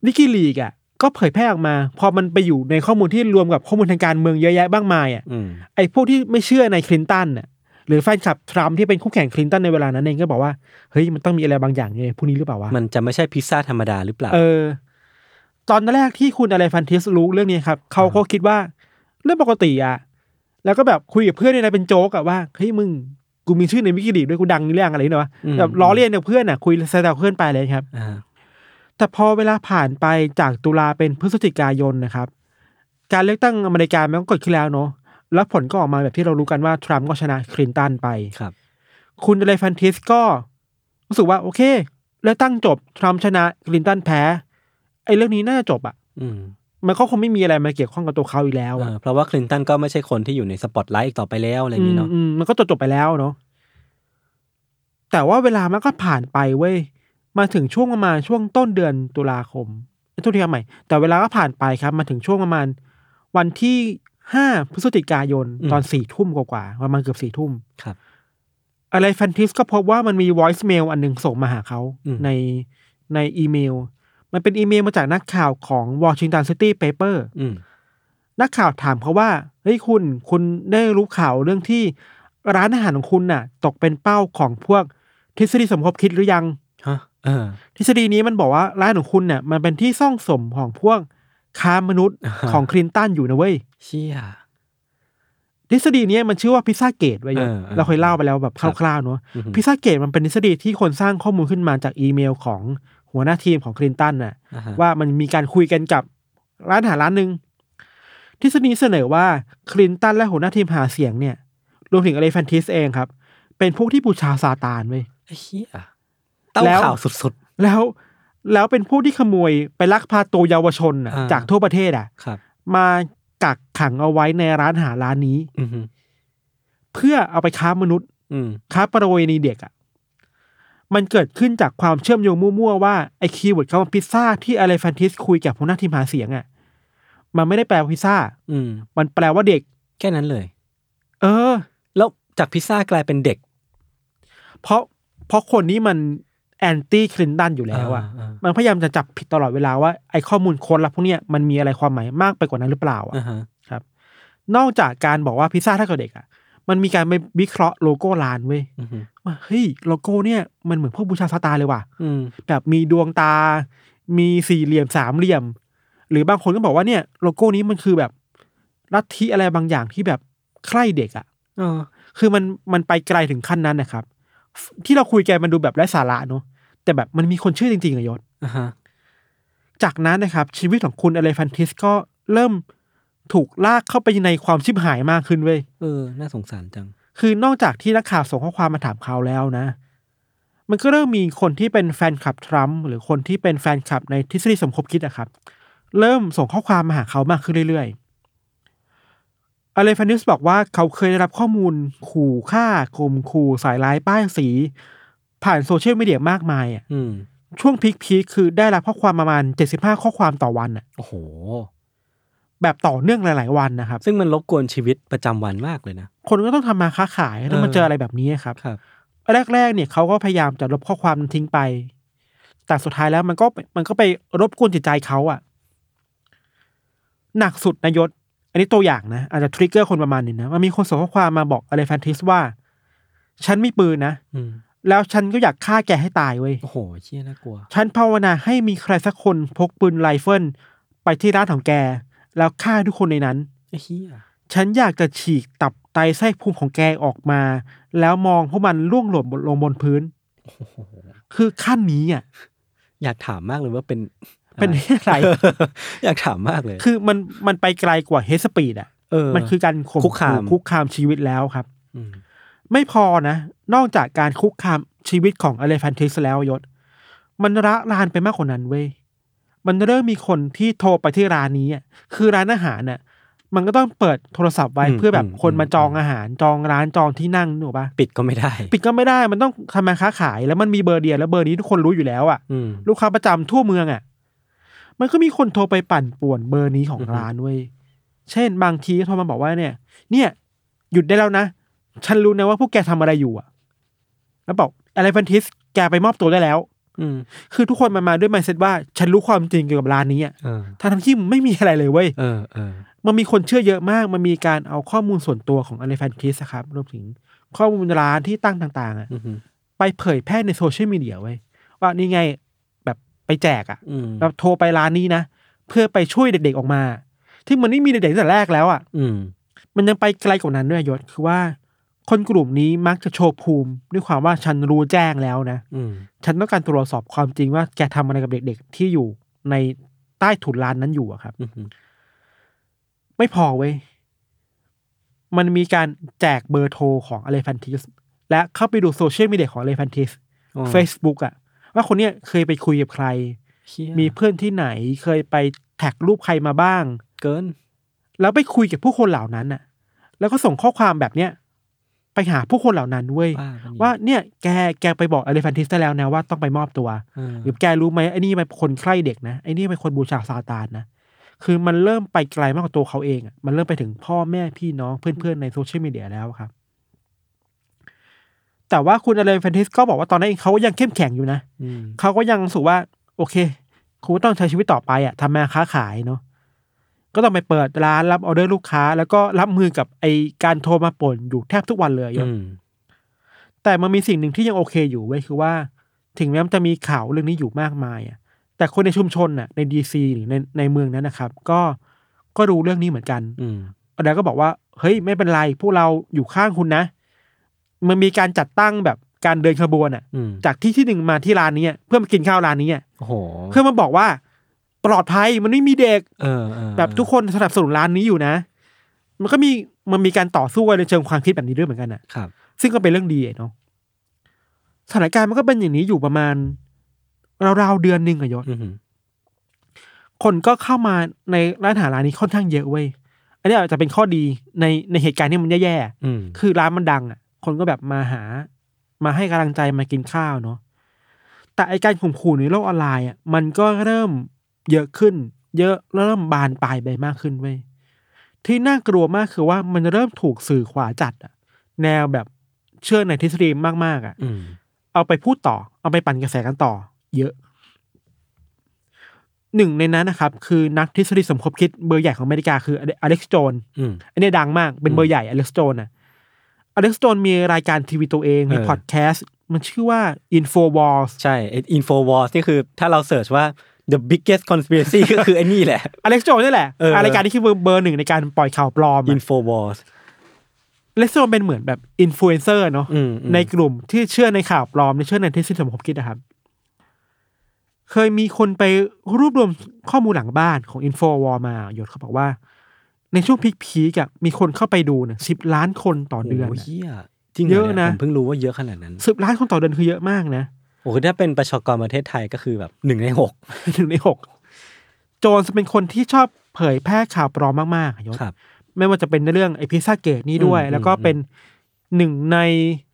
S2: วิกิลีกอะก็เผยแพร่ออกมา พอมันไปอยู่ในข้อมูลที่รวมกับข้อมูลทางการเมืองเยอะแยะบ้างมายอะ
S1: อืม
S2: ไอ้พวกที่ไม่เชื่อในคลินตันน่ะหรือแฟนคลับทรัมป์ที่เป็นคู่แข่งคลินตันในเวลานั้นเองก็บอกว่า เฮ้ยมันต้องมีอะไรบางอย่างในพวกนี้หรือเปล่าวะ
S1: มันจะไม่ใช่พิซซ่าธรรมดาหรือเปล่า
S2: เออ ตอนแรกที่คุณอะไรฟันทิสรู้เรื่องนี้ครับเขาก็คิดว่าเรื่องปกติอะแล้วก็แบบคุยกับเพื่อนในเป็นโจ๊กอะว่าเฮ้ยมึง กูมีชื่อในวิกิลีด้วยกูดังในเรื่องอะไรเนี่ยวะ
S1: อืม
S2: แบบล้อเลียนกับเพื่อนอะคุยแซวๆเพื่อนไปเลยครับ
S1: อ่า
S2: แต่พอเวลาผ่านไปจากตุลาเป็นพฤศจิกายนนะครับ การเลือกตั้งอเมริกามันก็เกิดขึ้นแล้วเนาะแล้วผลก็ออกมาแบบที่เรารู้กันว่าทรัมป์ก็ชนะคลินตันไป
S1: ครับ
S2: คุณเดลฟันติสก็รู้สึกว่าโอเคเลือกตั้งจบทรัมป์ชนะคลินตันแพ้ไอ้เรื่องนี้น่าจะจบอะ
S1: อื ม
S2: มันก็คงไม่มีอะไรมาเกี่ยวข้องกับตัวเขาอีกแล้ว
S1: เอ
S2: อะ
S1: อเพราะว่าคลินตันก็ไม่ใช่คนที่อยู่ในสปอตไลท์อีกต่อไปแล้วอะไรอย่างนี้เนาะ
S2: อืมอืมมันก็จบจบไปแล้วเนาะแต่ว่าเวลามันก็ผ่านไปเว้ยมาถึงช่วงประมาณช่วงต้นเดือนตุลาคมเอ้ยโทุกทีใหม่ แต่เวลาก็ผ่านไปครับ มาถึงช่วงประมาณ วันที่ห้าพฤศจิกายนตอนสี่ทุ่มกว่าๆประมาณเกือบสี่ทุ่ม
S1: ครับ
S2: อะไรแฟนติสก็พบว่ามันมี voice mail อันหนึ่งส่งมาหาเขา
S1: อืม
S2: ในในอีเมล มันเป็นอีเมลมาจากนักข่าวของ Washington City Paper
S1: อืม
S2: นักข่าวถามเขาว่าเฮ้ยคุณคุณได้รู้ข่าวเรื่องที่ร้านอาหารของคุณน่ะ ตกเป็นเป้าของพวกทฤษฎีสมคบคิดหรือยัง
S1: ฮะเออ
S2: ทฤษฎีนี้มันบอกว่าร้านของคุณเนี่ยมันเป็นที่ซ่องสมของพวกค้ามนุษย์
S1: อ่าฮะ
S2: ของคลินตันอยู่นะเว้ย
S1: เชี่ย
S2: ทฤษฎีเนี้ยมันชื่อว่าพิซซ่าเกตไว้ยศ
S1: เออเออ
S2: เราเคยเล่าไปแล้วแบบ
S1: ครับ
S2: คร่าวๆเนาะ
S1: อือหือ
S2: พิซซ่าเกตมันเป็นทฤษฎีที่คนสร้างข้อมูลขึ้นมาจากอีเมลของ หัวหน้าทีมของคลินตันน่ะ
S1: อ่าฮะ
S2: ว่ามันมีการคุยกันกับร้านอาหารร้านหนึ่งทฤษฎีเสนอว่าคลินตันและหัวหน้าทีมหาเสียงเนี่ย รวมถึงอะไรแฟนติสเองครับ เป็นพวกที่บูชาซาตานเว้ย
S1: ไอ้เชี่ยเต้า
S2: แล้ว
S1: ข่าวสุด
S2: แล้ว แล้วเป็นผู้ที่ขโมยไปลักพาตัวเยาวชนน่ะ
S1: อ่า
S2: จากทั่วประเทศอะ
S1: ๆครับ
S2: มากักขังเอาไว้ในร้านอาหารร้านนี้
S1: อือหือ
S2: เพื่อเอาไปค้ามนุษย์
S1: อืม
S2: ค้าประเวณีเด็กอะ มันเกิดขึ้นจากความเชื่อมโยงมั่วๆว่าไอ้ keyword คำว่าพิซซ่าที่อเลฟันติสคุยกับหัวหน้าทีมหาเสียงอะ มันไม่ได้แปลว่าพิซซ่า
S1: อืม
S2: มันแปลว่าเด็ก
S1: แค่นั้นเลย
S2: เออ
S1: แล้วจากพิซซ่ากลายเป็นเด็ก
S2: เพราะเพราะคนนี้มันแอนตี้คลินตันอยู่แล้วอะ
S1: อ่า
S2: มันพยายามจะจับผิดตลอดเวลาว่าไอ้ข้อมูลค้นลับพวกเนี้ยมันมีอะไรความหมายมากไปกว่านั้นหรือเปล่าอะ
S1: อ่าฮะ
S2: ครับนอกจากการบอกว่าพิซซ่าถ้าเกิดเด็กอะ มันมีการไปวิเคราะห์โลโก้ร้านเว้ย
S1: อือฮึ
S2: ว่าเฮ้ยโลโก้เนี่ยมันเหมือนพวกบูชาซาตานเลยว่ะ
S1: อืม
S2: แบบมีดวงตา มีสี่เหลี่ยมสามเหลี่ยม หรือบางคนก็บอกว่าเนี่ย โลโก้นี้มันคือแบบลัทธิอะไรบางอย่างที่แบบใคร่เด็กอะ
S1: เออ
S2: คือมันมันไปไกลถึงขั้นนั้นนะครับ ที่เราคุยกันมันดูแบบไร้สาระเนอะแต่แบบมันมีคนเชื่อจริงๆอะยศ
S1: อ่าฮะ
S2: จากนั้นนะครับ ชีวิตของคุณอเลฟันทิสก็เริ่ม ถูกลากเข้าไปในความชิบหายมากขึ้นเว้ย
S1: เออ น่าสงสารจัง
S2: คือนอกจากที่นักข่าวส่งข้อความมาถามเขาแล้วนะ มันก็เริ่มมีคนที่เป็นแฟนคลับทรัมป์หรือคนที่เป็นแฟนคลับในทฤษฎีสมคบคิดอะครับ เริ่มส่งข้อความมาหาเขามากขึ้นเรื่อยๆอเลฟานิสบอกว่าเขาเคยได้รับข้อมูลขู่ฆ่าข่มขู่สายร้ายป้ายสี ผ่านโซเชียลมีเดียมากมายอะ
S1: อืม
S2: ช่วงพีคพีคคือได้รับข้อความประมาณเจ็ดสิบห้าข้อความต่อวันอะ
S1: โอ้โห
S2: แบบต่อเนื่องหลาย ๆ วันนะครับ
S1: ซึ่งมันรบกวนชีวิตประจำวันมากเลยนะ
S2: คนก็ต้องทำมาค้าขายแล้วมา
S1: เออ
S2: เจออะไรแบบนี้ครับ
S1: ครับ
S2: แรก ๆ เนี่ยเขาก็พยายามจะลบข้อความนั้นทิ้งไป แต่สุดท้ายแล้วมันก็มันก็ไปรบกวนจิตใจเขาอะหนักสุดนายศ อันนี้ตัวอย่างนะ อาจจะทริกเกอร์คนประมาณหนึงนะ มันมีคนส่งข้อความมาบอกอะไรแฟนทิสว่า ฉันมีปืนนะ
S1: อืม
S2: แล้วฉันก็อยากฆ่าแกให้ตายเว้ย
S1: โอ้โหเชี่ยน่ากลัว
S2: ฉันภาวนาให้มีใครสักคนพกปืนไรเฟิลไปที่ร้านของแก แล้วฆ่าทุกคนในนั้น
S1: ไอ้เหี้ย
S2: ฉันอยากจะฉีกตับไตไส้พุงของแกออกมา แล้วมองพวกมันล่วงหล่นลงบนพื้น คือขั้นนี้อะ
S1: อยากถามมากเลยว่าเป็น
S2: เป็นอะไร
S1: อยากถามมากเลย
S2: คือมันมันไปไกลกว่าเฮสปีดอะ
S1: เออ
S2: มันคือการข่ม
S1: คุกคาม
S2: คุกคามชีวิตแล้วครับ
S1: ม
S2: ไม่พอนะ นอกจากการคุกคามชีวิตของอเลฟันทิสแล้วยศ มันระรานไปมากกว่านั้นเว้ย มันเริ่มมีคนที่โทรไปที่ร้านนี้อะคือร้านอาหารน่ะมันก็ต้องเปิดโทรศัพท์ไว้เพื่อแบบคนมาจองอาหารจองร้านจองที่นั่งนึกออกปะ
S1: ปิดก็ไม่ได้
S2: ปิดก็ไม่ได้มันต้องทำมาค้าขาย แล้วมันมีเบอร์เดียวแล้วเบอร์นี้ทุกคนรู้อยู่แล้วอะ
S1: อืม
S2: ลูกค้าประจำทั่วเมืองอะ มันก็มีคนโทรไปปั่นป่วนเบอร์นี้ของ
S1: อือฮึ
S2: ร้านเว้ยเช่น บางทีก็โทรมาบอกว่าเนี่ย เนี่ย หยุดได้แล้วนะ ฉันรู้นะว่าพวกแกทำอะไรอยู่อะ แล้วบอกอะไรฟันทิสแกไปมอบตัวได้แล้ว
S1: อืม
S2: คือทุกคนมันมาด้วยมายเซ็ตว่า ฉันรู้ความจริงเกี่ยวกับร้านนี้อะ
S1: เออ
S2: ทั้งที่มันไม่มีอะไรเลยเว้ย
S1: เออเออ
S2: มันมีคนเชื่อเยอะมาก มันมีการเอาข้อมูลส่วนตัวของอเลฟันทิสครับรวมถึงข้อมูลร้านที่ตั้งต่าง ๆ อะ
S1: อืม
S2: ไปเผยแพร่ในโซเชียลมีเดียไว้ยว่านี่ไงแบบไปแจกอะ
S1: อืม
S2: เราโทรไปร้านนี้นะ เพื่อไปช่วยเด็กๆออกมา ที่มันไม่มีเด็กๆตั้งแต่แรกแล้วอะ
S1: อืม
S2: มันยังไปไกลกว่านั้นด้วยยศคือว่า คนกลุ่มนี้มักจะโชว์ภูมิ ด้วยความว่าฉันรู้แจ้งแล้วนะ
S1: อืม
S2: ฉันต้องการตรวจสอบความจริงว่าแกทำอะไรกับเด็ก ๆ ที่อยู่ในใต้ถุนร้านนั้นอยู่อะครับ
S1: อืม
S2: ไม่พอเว้ยมันมีการแจกเบอร์โทรของอเลฟันทิสและเข้าไปดูโซเชียลมีเดียของอเลฟันทิส
S1: อ๋อ
S2: Facebook อะว่าคนเนี้ยเคยไปคุยกับใคร
S1: เชี่ย
S2: มีเพื่อนที่ไหนเคยไป tag รูปใครมาบ้าง
S1: เกิน
S2: แล้วไปคุยกับผู้คนเหล่านั้นน่ะแล้วก็ส่งข้อความแบบเนี้ย ไปหาผู้คนเหล่านั้นเว้ย
S1: บ้าปะเนี่ย
S2: ว่าเนี่ยแกแกไปบอกอเลฟันทิสได้แล้วนะว่าต้องไปมอบตัว
S1: เออ
S2: หรือแกรู้ไหมไอ้นี่เป็นคนใคร่เด็กนะไอ้นี่เป็นคนบูชาซาตานนะคือมันเริ่มไปไกลมากกว่าตัวเขาเองอะมันเริ่มไปถึงพ่อแม่พี่น้องเพื่อนๆในโซเชียลมีเดียแล้วครับ แต่ว่าคุณอเลฟันทิสก็บอกว่าตอนนั้นเองเขายังเข้มแข็งอยู่นะ
S1: อืม
S2: เขาก็ยังรู้สึกว่า โอเคคุณก็ต้องใช้ชีวิตต่อไปอะทำมาค้าขายเนาะ ก็ต้องไปเปิดร้านรับออเดอร์ลูกค้า แล้วก็รับมือกับไอการโทรมาป่นอยู่แทบทุกวันเลยยศ
S1: อืม
S2: แต่มันมีสิ่งหนึ่งที่ยังโอเคอยู่เว้ยคือว่า ถึงแม้มันจะมีข่าวเรื่องนี้อยู่มากมายอะแต่คนในชุมชนน่ะในดีซีหรือในในเมืองนั้นนะครับ ก็ก็รู้เรื่องนี้เหมือนกัน
S1: อืม
S2: แล้วก็บอกว่า เฮ้ยไม่เป็นไรพวกเราอยู่ข้างคุณนะ มันมีการจัดตั้งแบบการเดินขบวนอะ
S1: อืม
S2: จากที่ที่หนึ่งมาที่ร้านนี้อะเพื่อมากินข้าวร้านนี้อะ
S1: โอ้โห
S2: เพื่อมาบอกว่า ปลอดภัยมันไม่มีเด็ก
S1: เออเออ
S2: แบบทุกคนสนับสนุนร้านนี้อยู่นะ มันก็มีมันมีการต่อสู้กันในเชิงความคิดแบบนี้ด้วยเหมือนกันอะ
S1: ครับ
S2: ซึ่งก็เป็นเรื่องดีอะเนาะสถานการณ์มันก็เป็นอย่างนี้อยู่ประมาณราวๆเดือนหนึ่งอะยศ
S1: อืม
S2: คนก็เข้ามาในร้านอาหารร้านนี้ค่อนข้างเยอะเว้ยอันนี้อาจจะเป็นข้อดีในในเหตุการณ์ที่มันแย่
S1: อืม
S2: ๆคือร้านมันดังอะ คนก็แบบมาหา มาให้กำลังใจมากินข้าวเนาะแต่ไอการข่มขู่ในโลกออนไลน์อะมันก็เริ่ม เยอะขึ้น เยอะเริ่มบานปลายไปมากขึ้นเว้ยที่น่ากลัวมากคือว่ามันเริ่มถูกสื่อขวาจัดอะแนวแบบเชื่อในทฤษฎีมากๆอะ
S1: อืม
S2: เอาไปพูดต่อ เอาไปปั่นกระแสกันต่อ เยอะ หนึ่งในนั้นนะครับ คือนักทฤษฎีสมคบคิดเบอร์ใหญ่ของอเมริกาคืออเล็กซ์โจน
S1: อืม
S2: อันนี้ดังมากเป็นเบอร์ใหญ่อเล็กซ์โจนอะอเล็กซ์โจนมีรายการทีวีตัวเอง มี
S1: เออ
S2: พอดแคสต์ มันชื่อว่า Infowars
S1: ใช่ Infowars นี่คือถ้าเรา search ว่า the biggest conspiracy ก็คือไอ้นี่แหละ
S2: อเล็กซ์โจนนี่แหละ
S1: เออ
S2: รายการที่คือเบอร์เบอร์หนึ่งในการปล่อยข่าวปลอม
S1: Infowars อ
S2: เล็กซ์โจนเป็นเหมือนแบบอินฟลูเอนเซอร์เนาะ
S1: อืมอืม
S2: ในกลุ่มที่เชื่อในข่าวปลอมในเชื่อในทฤษฎีสมคบคิดนะครับ เคยมีคนไปรวบรวมข้อมูลหลังบ้านของ Infowar มาหยศเขาบอกว่า ในช่วง peak ๆอะมีคนเข้าไปดูเนี่ยสิบล้านคนต่อเดือน
S1: โอ้
S2: อะ
S1: เฮียจริงหร
S2: เยอะ
S1: นี่
S2: นะ
S1: ผมเพิ่งรู้ว่าเยอะขนาดนั้น
S2: สิบล้านคนต่อเดือนคือเยอะมากนะ
S1: โอ้โหถ้าเป็นประชากรประเทศไทยก็คือแบบหนึ่งในหก
S2: หนึ่งในหกโจนส์เป็นคนที่ชอบเผยแพร่ข่าวปลอมมากๆอะยศ
S1: ครับ
S2: ไม่ว่าจะเป็นในเรื่องไอพิซซ่าเกตนี้ด้วย
S1: อืม
S2: แล้วก็
S1: อืม
S2: เป็นหนึ่งใน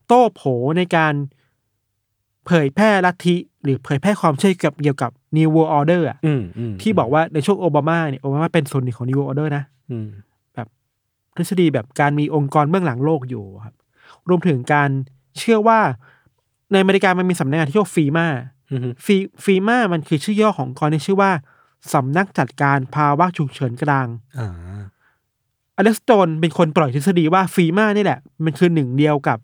S2: โต้โผในการเผยแพร่ลัทธิหรือเผยแพร่ความเชื่อเกี่ยวกับเกี่ยวกับ New World Order อะ
S1: อืมอืม
S2: ที่บอกว่าในช่วงโอบามาเนี่ยโอบามาเป็นส่วนหนึ่งของ New World Order นะ
S1: อืม
S2: ทฤษฎีแบบการมีองค์กรเบื้องหลังโลกอยู่ครับ รวมถึงการเชื่อว่า ในอเมริกามันมีสำนักงานที่ชื่อว่าฟีมา
S1: อืม
S2: ฟีฟีมามันคือชื่อย่อขององค์กรที่ชื่อว่าสำนักจัดการภาวะฉุกเฉินกลาง
S1: อ่า
S2: อเล็กซ์โจนเป็นคนปล่อยทฤษฎีว่าฟีมานี่แหละ มันคือหนึ่งเดียวกับ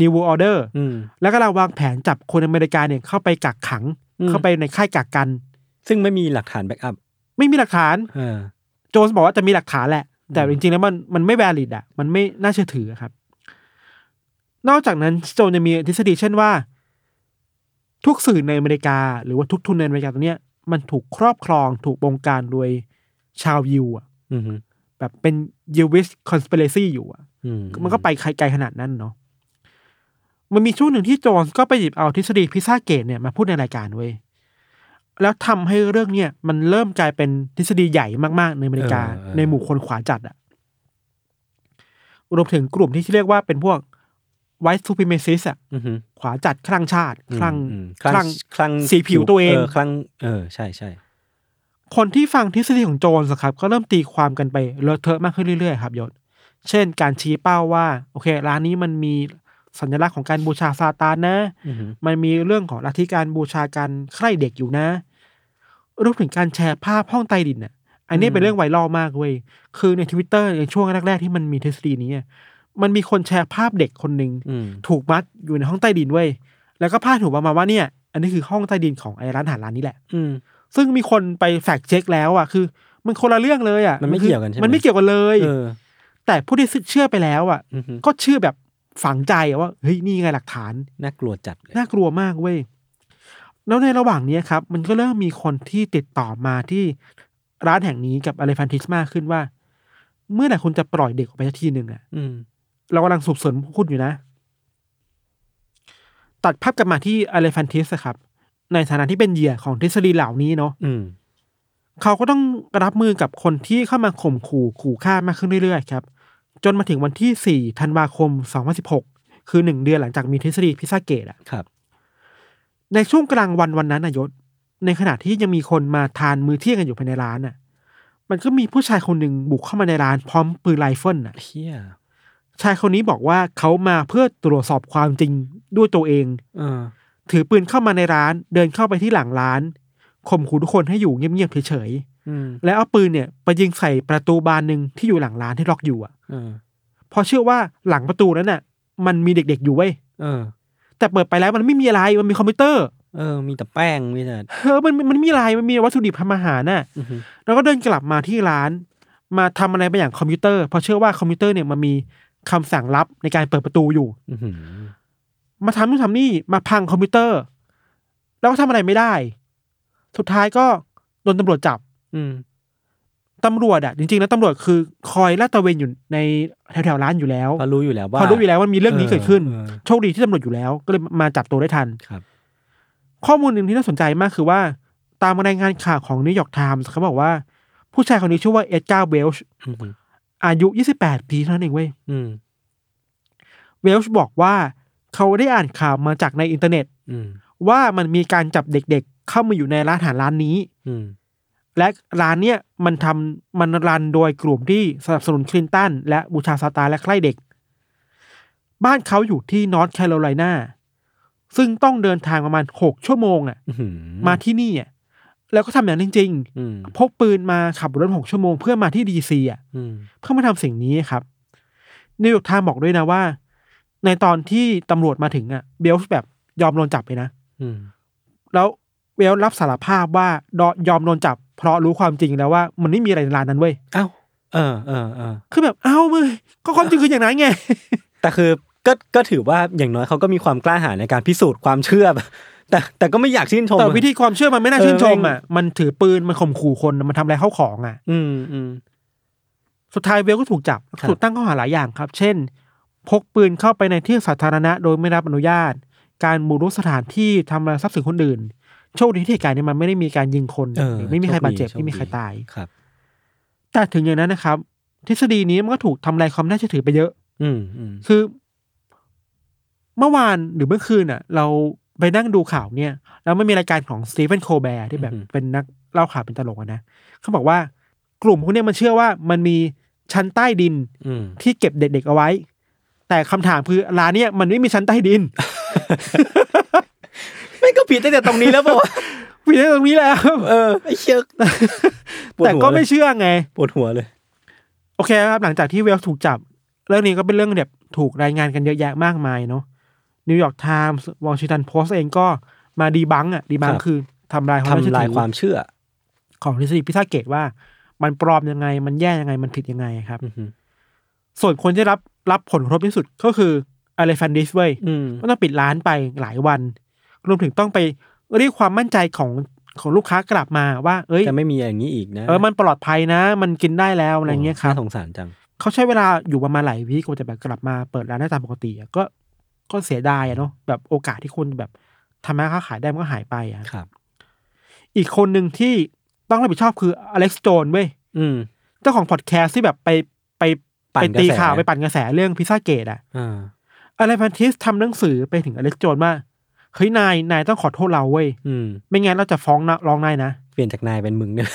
S2: New World Order
S1: อืม
S2: แล้วก็เราวางแผนจับคนอเมริกาเนี่ยเข้าไปกักขัง
S1: อืม
S2: เข้าไปในค่ายกักกัน
S1: ซึ่งไม่มีหลักฐานแบ็กอัพ
S2: ไม่มีหลักฐาน
S1: เออ
S2: โจนส์บอกว่าจะมีหลักฐานแหละ แต่จริงๆแล้วมันมันไม่ valid อะ มันไม่น่าเชื่อถืออะครับ นอกจากนั้นโจนยังมีทฤษฎีเช่นว่า ทุกสื่อในอเมริกา หรือว่าทุกทุนในอเมริกาตรงเนี้ยมันถูกครอบครองถูกบงการโดยชาวยิวอะ
S1: อืม
S2: แบบเป็น Jewish conspiracy อยู่อะ
S1: อืม
S2: มันก็ไปไกลขนาดนั้นเนาะมันมีช่วงหนึ่งที่โจนส์ก็ไปหยิบเอาทฤษฎีพิซซ่าเกตเนี่ยมาพูดในรายการเว้ยแล้วทำให้เรื่องเนี่ยมันเริ่มกลายเป็นทฤษฎีใหญ่มากๆ ในอเมริกา
S1: เออเออ
S2: ในหมู่คนขวาจัดอะรวมถึงกลุ่มที่เรียกว่าเป็นพวก white supremacist อะ
S1: อืม
S2: ขวาจัดคลั่งชาติ คลั่ง
S1: อืม
S2: คลั่ง
S1: คลั่ง
S2: สีผิวตัวเอง
S1: คลั่งเออใช่ใช่
S2: คนที่ฟังทฤษฎีของโจนส์อะครับ ก็เริ่มตีความกันไปเลอะเทอะมากขึ้นเรื่อยๆครับยศเช่น การชี้เป้าว่า โอเค ร้านนี้มันมีสัญลักษณ์ของการบูชาซาตานนะ
S1: อืม
S2: มันมีเรื่องของลัทธิการบูชาการใคร่เด็กอยู่นะรวมถึงการแชร์ภาพห้องใต้ดินน่ะ อันนี้เป็นเรื่องไวรัลมากเว้ย คือในทวิตเตอร์ในช่วงแรกๆที่มันมีทฤษฎีนี้อะ มันมีคนแชร์ภาพเด็กคนหนึ่ง
S1: อืม
S2: ถูกมัดอยู่ในห้องใต้ดินเว้ยแล้วก็พาดหัวประมาณว่าเนี่ย อันนี้คือห้องใต้ดินของไอ้ร้านอาหารร้านนี้แหละ
S1: อืม
S2: ซึ่งมีคนไปแฟกเช็คแล้วอะคือ มันคนละเรื่องเลยอะ
S1: มันไม่
S2: คือ
S1: เกี่ยวกันใช่ไหม
S2: มันไม่เกี่ยวกันเลย
S1: เออ
S2: แต่ผู้ที่เชื่อไปแล้วอะ
S1: อืม
S2: ก็เชื่อแบบฝังใจอะว่าเฮ้ยนี่ไงหลักฐาน
S1: น่ากลัวจัดเลย
S2: น่ากลัวมากเว้ย แล้วในระหว่างเนี้ยครับ มันก็เริ่มมีคนที่ติดต่อมาที่ร้านแห่งนี้กับอเลฟันทิสมากขึ้นว่า เมื่อไหร่คุณจะปล่อยเด็กออกไปสักทีหนึ่งอะ
S1: อืม
S2: เรากำลังสืบสวนคุณอยู่นะ ตัดภาพกลับมาที่อเลฟันทิสครับ ในฐานะที่เป็นเหยื่อของทฤษฎีเหล่านี้เนาะ
S1: อืม
S2: เขาก็ต้องรับมือกับคนที่เข้ามาข่มขู่ขู่ฆ่ามากขึ้นเรื่อยๆ ครับ จนมาถึงวันที่ 4 ธันวาคม 2016 คือหนึ่งเดือนหลังจากมีทฤษฎี Pizzagate อะ
S1: ครับ
S2: ในช่วงกลางวันวันนั้นน่ะยศ ในขณะที่ยังมีคนมาทานมื้อเที่ยงกันอยู่ภายในร้านน่ะ มันก็มีผู้ชายคนหนึ่งบุกเข้ามาในร้านพร้อมปืนไรเฟิลน่ะ
S1: เฮีย
S2: ชายคนนี้บอกว่าเขามาเพื่อตรวจสอบความจริงด้วยตัวเอง
S1: เออ
S2: ถือปืนเข้ามาในร้านเดินเข้าไปที่หลังร้านข่มขู่ทุกคนให้อยู่เงียบๆเฉย
S1: อืม
S2: ๆแล้วเอาปืนเนี่ยไปยิงใส่ประตูบานหนึ่งที่อยู่หลังร้านที่ล็อกอยู่อะ
S1: เออ
S2: เพราะเชื่อว่าหลังประตูนั้นน่ะ มันมีเด็กๆอยู่เว้ย
S1: เออ
S2: แต่เปิดไปแล้วมันไม่มีอะไรมันมีคอมพิวเตอร์
S1: เออ มีแต่แป้งมีแต่
S2: เออมันมันไม่มีอะไรมันมีวัตถุดิบทำอาหารน่ะ
S1: อือหือ
S2: แล้วก็เดินกลับมาที่ร้าน มาทำอะไรบางอย่างคอมพิวเตอร์เพราะเชื่อว่าคอมพิวเตอร์เนี่ยมันมี คำสั่งลับในการเปิดประตูอยู่
S1: อือหือ
S2: มาทำนู่นทำนี่มาพังคอมพิวเตอร์ แล้วก็ทำอะไรไม่ได้ สุดท้ายก็โดนตำรวจจับ
S1: อืม
S2: ตำรวจอะจริงๆแล้วตำรวจคือคอยลาดตระเวนอยู่ในแถวๆร้านอยู่แล้ว
S1: เพราะรู้อยู่แล้วว่า
S2: พอรู้อยู่แล้วว่ามีเรื่องนี้เกิดขึ้น
S1: เออ
S2: โชคดีที่ตำรวจอยู่แล้ว ก็เลยมาจับตัวได้ทัน
S1: ครับ
S2: ข้อมูลหนึ่งที่น่าสนใจมากคือว่า ตามรายงานข่าวของนิวยอร์กไทมส์เขาบอกว่า ผู้ชายคนนี้ชื่อว่าเอ็ดการ์เวลช์
S1: อือหือ
S2: อายุ 28 ปีเท่านั้นเองเว้ย
S1: อืม
S2: เวลช์บอกว่าเขาได้อ่านข่าวมาจากในอินเทอร์เน็ต
S1: อืม
S2: ว่ามันมีการจับเด็กๆ เข้ามาอยู่ในร้านอาหารร้านนี้
S1: อืม
S2: และร้านเนี้ยมันทำมัน run โดยกลุ่มที่สนับสนุนคลินตันและบูชาซาตานและใคร่เด็ก บ้านเขาอยู่ที่นอร์ทแคโรไลนาซึ่งต้องเดินทางประมาณหกชั่วโมงอะ
S1: อื้อหือ
S2: มาที่นี่อะ แล้วก็ทำอย่างนั้นจริง
S1: อืม
S2: ๆพกปืนมาขับรถหกชั่วโมงเพื่อมาที่ดีซีอะ
S1: อืม
S2: เพื่อมาทำสิ่งนี้ครับนิวยอร์กไทม์บอกด้วยนะว่า ในตอนที่ตำรวจมาถึงอะ เวลช์แบบยอมโดนจับไปนะ
S1: อืม
S2: แล้วเวลช์รับสารภาพว่ายยอมโดนจับ เพราะรู้ความจริงแล้วว่า มันไม่มีอะไรในร้านนั้นเว้ย
S1: เอ้าเออเออเออ
S2: คือแบบเอ้ามึงก็ความจริงคืออย่างนั้นไง
S1: แต่คือก็ก็ถือว่าอย่างน้อยเขาก็มีความกล้าหาญในการพิสูจน์ความเชื่อ แต่แต่ก็ไม่อยากชื่นชม
S2: แต่
S1: อะ
S2: วิธีความเชื่อมันไม่น่า
S1: เออ
S2: ชื่นชม
S1: แม่ง
S2: อะมันถือปืนมันข่มขู่คนมันทำอะไรเข้าของอะ
S1: อืมอืม
S2: สุดท้ายเบลก็ถูกจับ
S1: ครับ
S2: ถูกตั้งข้อหาหลายอย่างครับ เช่น พกปืนเข้าไปในที่สาธารณะ โดยไม่รับอนุญาต การบุกรุกสถานที่ทำลายทรัพย์สินคนอื่น โชคดีที่เหตุการณ์นี้มันไม่ได้มีการยิงคน
S1: เออ
S2: หรือไม่มีใครบาดเจ็บ
S1: โชค
S2: ไม่มีใครตาย
S1: ครับ
S2: แต่ถึงอย่างนั้นนะครับ ทฤษฎีนี้มันก็ถูกทำลายความน่าเชื่อถือไปเยอะ
S1: อืมอืม
S2: คือ เมื่อวานหรือเมื่อคืนอะ เรา ไปนั่งดูข่าวเนี่ย แล้วมันมีรายการของสตีเฟนโคแบร์ที่แบบเป็นนักเล่าข่าวเป็นตลกอะนะเขาบอกว่ากลุ่มพวกเนี้ยมันเชื่อว่ามันมีชั้นใต้ดิน
S1: อืม
S2: ที่เก็บเด็กๆเอาไว้ แต่คำถามคือร้านเนี้ยมันไม่มีชั้นใต้ดิน
S1: ไม่ก็ผิดตั้งแต่ตรงนี้แล้วป่าวะ
S2: ผิดในตรงนี้แล้ว
S1: เออไอ้เชือกปวด
S2: แต่
S1: หัว
S2: ก็ไม่
S1: เลย
S2: เชื่อไง
S1: ปวดหัวเลย
S2: โอเคครับหลังจากที่เวลช์ถูกจับ เรื่องนี้ก็เป็นเรื่องแบบถูกรายงานกันเยอะแยะมากมายเนาะ นิวยอร์กไทมส์วอชิงตันโพสต์เองก็มาดีบังอะดีบัง
S1: ครับ
S2: คือทำลายความน่าเชื่อ
S1: ทำลาย
S2: ถือ
S1: ความเชื่อ
S2: ของทฤษฎีพิซซ่าเกตว่า มันปลอมยังไง มันแย่ยังไงมันผิดยังไงครับ
S1: อือหือ
S2: ส่วนคนที่รับรับผลกระทบที่สุดก็คืออเลฟันดิสเว้ย
S1: อืม
S2: ก็ต้องปิดร้านไปหลายวัน รวมถึงต้องไปเรียกความมั่นใจของของลูกค้ากลับมาว่า เอ้ย
S1: จะไม่มีอย่างนี้อีกนะ
S2: เออมันปลอดภัยนะ มันกินได้แล้วอะไรเงี้ยครับ
S1: น่าสงสารจัง
S2: เขาใช้เวลาอยู่ประมาณหลายวิกว่าจะแบบกลับมาเปิดร้านได้ตามปกติอะก็ ก็เสียดายอะเนาะแบบโอกาสที่คนแบบทำมาค้าขายได้มันก็หายไปอะ
S1: ครับ
S2: อีกคนหนึ่งที่ต้องรับผิดชอบคืออเล็กซ์โจนเว้ย
S1: อืม
S2: เจ้าของพอดแคสต์ที่แบบไปไป
S1: ปั่
S2: ไป
S1: นกระแส
S2: ตีข่าวไปปั่นกระแสเรื่องพิซซ่าเกตอะ
S1: อ่า
S2: อะไรพันทิสทำหนังสือไปถึงอเล็กซ์โจนว่าเฮ้ยนายนายต้องขอโทษเราเว้ย
S1: อืม
S2: ไม่งั้นเราจะฟ้องนะร้องนายนะ
S1: เปลี่ยนจากนายเป็นมึงเนี่ย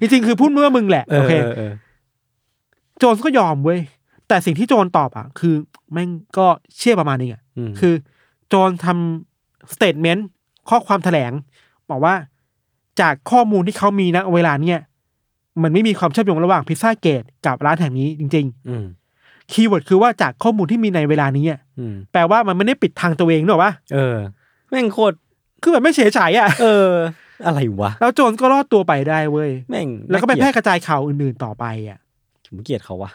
S2: จริงๆคือพูดเมื่อมึงแหละ
S1: เอ
S2: โอ
S1: อ
S2: เค
S1: เออเออ
S2: โจนก็ยอมเว้ย แต่สิ่งที่โจนตอบอะ คือแม่งก็เชื่อประมาณนึงอะ
S1: ม
S2: คือ โจนทำ statement ข้อความแถลง บอกว่าจากข้อมูลที่เขามีณเวลาเนี่ย มันไม่มีความเชื่อมโยงระหว่างพิซซ่าเกตกับร้านแห่งนี้จริง
S1: อืม
S2: ๆ keyword คือว่าจากข้อมูลที่มีในเวลานี้อะ
S1: อืม
S2: แปลว่ามันไม่ได้ปิดทางตัวเองหรอกวะ
S1: เออแม่งโคตร
S2: คือแบบไม่เฉยฉายอะ
S1: เออ อะไรวะ
S2: แล้วโจนก็รอดตัวไปได้เว้ย
S1: แม่ง
S2: แล้วก็ไป
S1: น่า
S2: แพร่
S1: เลียด
S2: กระจายข่าวอื่นๆต่อไปอะ
S1: ผมเกลียดเขาวะ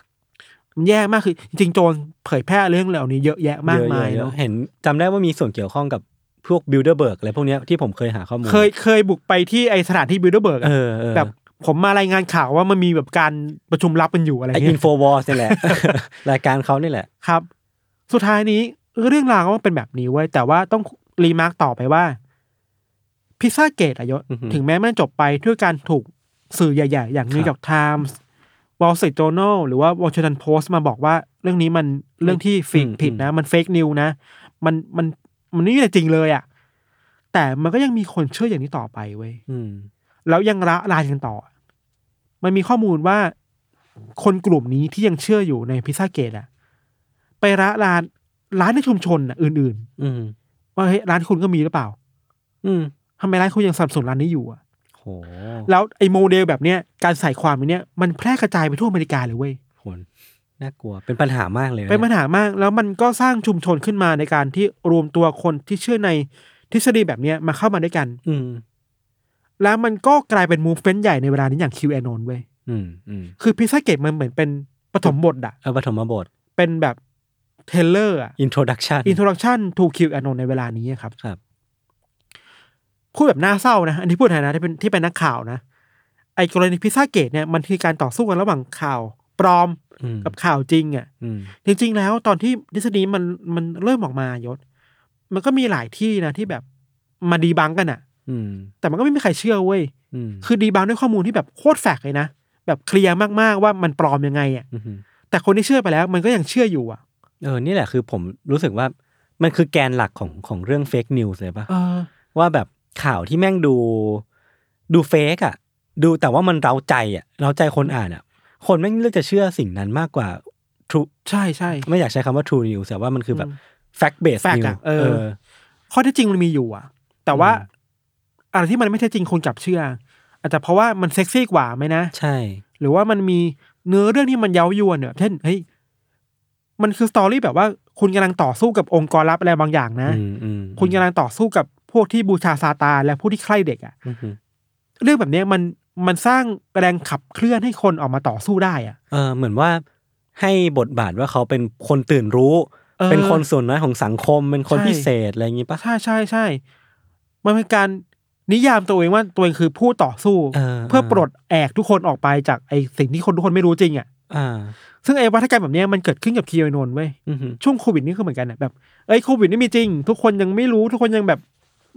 S2: มันแย่มากคือจริงๆโจนเผยแพร่เรื่องเหล่านี้เยอะแยะมากมาย
S1: เยอะๆ
S2: เนาะ
S1: เห็นจำได้ว่ามีส่วนเกี่ยวข้องกับพวกบิลเดอร์เบิร์กอะไรพวกเนี้ยที่ผมเคยหาข้อมูล
S2: เคยเคยบุกไปที่ไอสถานที่บิลเดอร์เบิร์ก
S1: เออเออ
S2: แบบผมมารายงานข่าวว่ามันมีแบบการประชุมลับกันอยู่อะไร
S1: ไอ
S2: เงี้
S1: อิน
S2: ย
S1: โฟวอร์นี่แหละ รายการเขานี่แหละ
S2: ครับ สุดท้ายนี้เรื่องราวก็เป็นแบบนี้เว้ยแต่ว่าต้อง remark ต่อไปว่า พิซซ่าเกตอะยศ
S1: อือฮึ
S2: ถึงแม้มันจบไปด้วยการถูกสื่อใหญ่ ๆ อย่างนิวยอร์กไทมส์ วอลสตรีท j จ u r n a l หรือว่าวอชิงตันโพสต์มาบอกว่าเรื่องนี้มันเรื่องที่ฟิกผิดนะ มัน fake news นะ มันมันมันไม่มีอะไรจริงเลยอะแต่มันก็ยังมีคนเชื่ออย่างนี้ต่อไปเว้ย
S1: อืม
S2: แล้วยังระรานกันต่อ มันมีข้อมูลว่า คนกลุ่มนี้ที่ยังเชื่ออยู่ในพิซซ่าเกตอะไประรานร้านในชุมชนอะอื่น
S1: อืม
S2: ๆว่าเฮ้ยร้านคุณก็มีหรือเปล่า
S1: อืม
S2: ทำไมร้านคุณยังสนับสนุนร้านนี้อยู่อะ
S1: โห
S2: แล้วไอ้โมเดลแบบเนี้ยการใส่ความแบบเนี้ยมันแพร่กระจายไปทั่วอเมริกาเลยเว้ย
S1: โหน่ากลัวเป็นปัญหามากเลยะ
S2: เป็นปัญหามากแล้วมันก็สร้างชุมชนขึ้นมาในการที่รวมตัวคนที่เชื่อในทฤษฎีแบบเนี้ยมาเข้ามาด้วยกัน
S1: อืม
S2: แล้วมันก็กลายเป็นมูฟเฟนใหญ่ในเวลานี้อย่าง QAnon เว้ย
S1: อืมอืม
S2: คือพิซซ่าเกตมันเหมือนเป็นปฐมบทอะ
S1: เอาปฐมบท
S2: เป็นแบบtrailer อะ
S1: introduction
S2: introduction to QAnon ในเวลานี้ครับ
S1: ครับ
S2: พูดแบบน่าเศร้านะ อันที่พูดในฐานะที่เป็นที่เป็นนักข่าวนะ ไอ้กรณีพิซซ่าเกตเนี่ยมันคือการต่อสู้กันระหว่างข่าวปลอม
S1: อืม
S2: กับข่าวจริงอะ่ะ
S1: อืม
S2: จริง ๆ แล้วตอนที่ทฤษฎีมันมันเริ่มออกมายศ มันก็มีหลายที่นะที่แบบมา debunk กันอะ่ะ
S1: อืม
S2: แต่มันก็ไม่มีใครเชื่อเว้ย
S1: อืม
S2: คือ debunk ด้วยข้อมูลที่แบบโคตร fact เลยนะแบบเคลียร์มากๆว่ามันปลอมยังไงอะ่ะ
S1: อืม
S2: แต่คนที่เชื่อไปแล้วมันก็ยังเชื่ออยู่อะ
S1: เออนี่แหละคือผมรู้สึกว่ามันคือแกนหลักของของเรื่องเฟกนิวส์เลยปะ
S2: เออ
S1: ว่าแบบ ข่าวที่แม่งดู ดูเฟกอะดูแต่ว่ามันเร้าใจอะเร้าใจคนอ่านอะคนแม่งเลือกจะเชื่อสิ่งนั้นมากกว่า true
S2: ใช่ใช่
S1: ไม่อยากใช้คำว่า true news แต่ว่ามันคือแบบ fact based
S2: fact
S1: news
S2: อะเออ ข้อเท็จจริงมันมีอยู่อะแต่ว่าอะไรที่มันไม่เท็จจริงคนกลับเชื่อ อาจจะเพราะว่ามันเซ็กซี่กว่าไหมนะ
S1: ใช่
S2: หรือว่ามันมีเนื้อเรื่องที่มันเย้ายวนเนี่ยเช่นเฮ้ยมันคือสตอรี่แบบว่าคุณกำลังต่อสู้กับองค์กรลับอะไรบางอย่างนะ
S1: อืมอืม
S2: คุณกำลังต่อสู้กับ พวกที่บูชาซาตานและผู้ที่ใคร่เด็กอะ
S1: อืมอืม
S2: เรื่องแบบเนี้ยมันมันสร้างแรงขับเคลื่อนให้คนออกมาต่อสู้ได้อะ
S1: เออเหมือนว่าให้บทบาทว่าเขาเป็นคนตื่นรู้
S2: เออ
S1: เป็นคนส่วนน้อยของสังคม เป็นคน
S2: ใช่
S1: พิเศษอะไรอย่างงี้ปะ
S2: ใช่ใช่ใช่มันเป็นการนิยามตัวเองว่าตัวเองคือผู้ต่อสู้
S1: เออ
S2: เพื่อปลดแอกทุกคนออกไปจากไอสิ่งที่คนทุกคนไม่รู้จริงอะ
S1: อ่า
S2: ซึ่งไอ้วัฒกรรมแบบเนี้ยมันเกิดขึ้นกับคีโอนนท์เว้ย
S1: อืมอืม
S2: ช่วงโควิดนี่ก็เหมือนกันอะแบบเอ้ยโควิดนี่มีจริง ทุกคนยังไม่รู้ทุกคนยังแบบ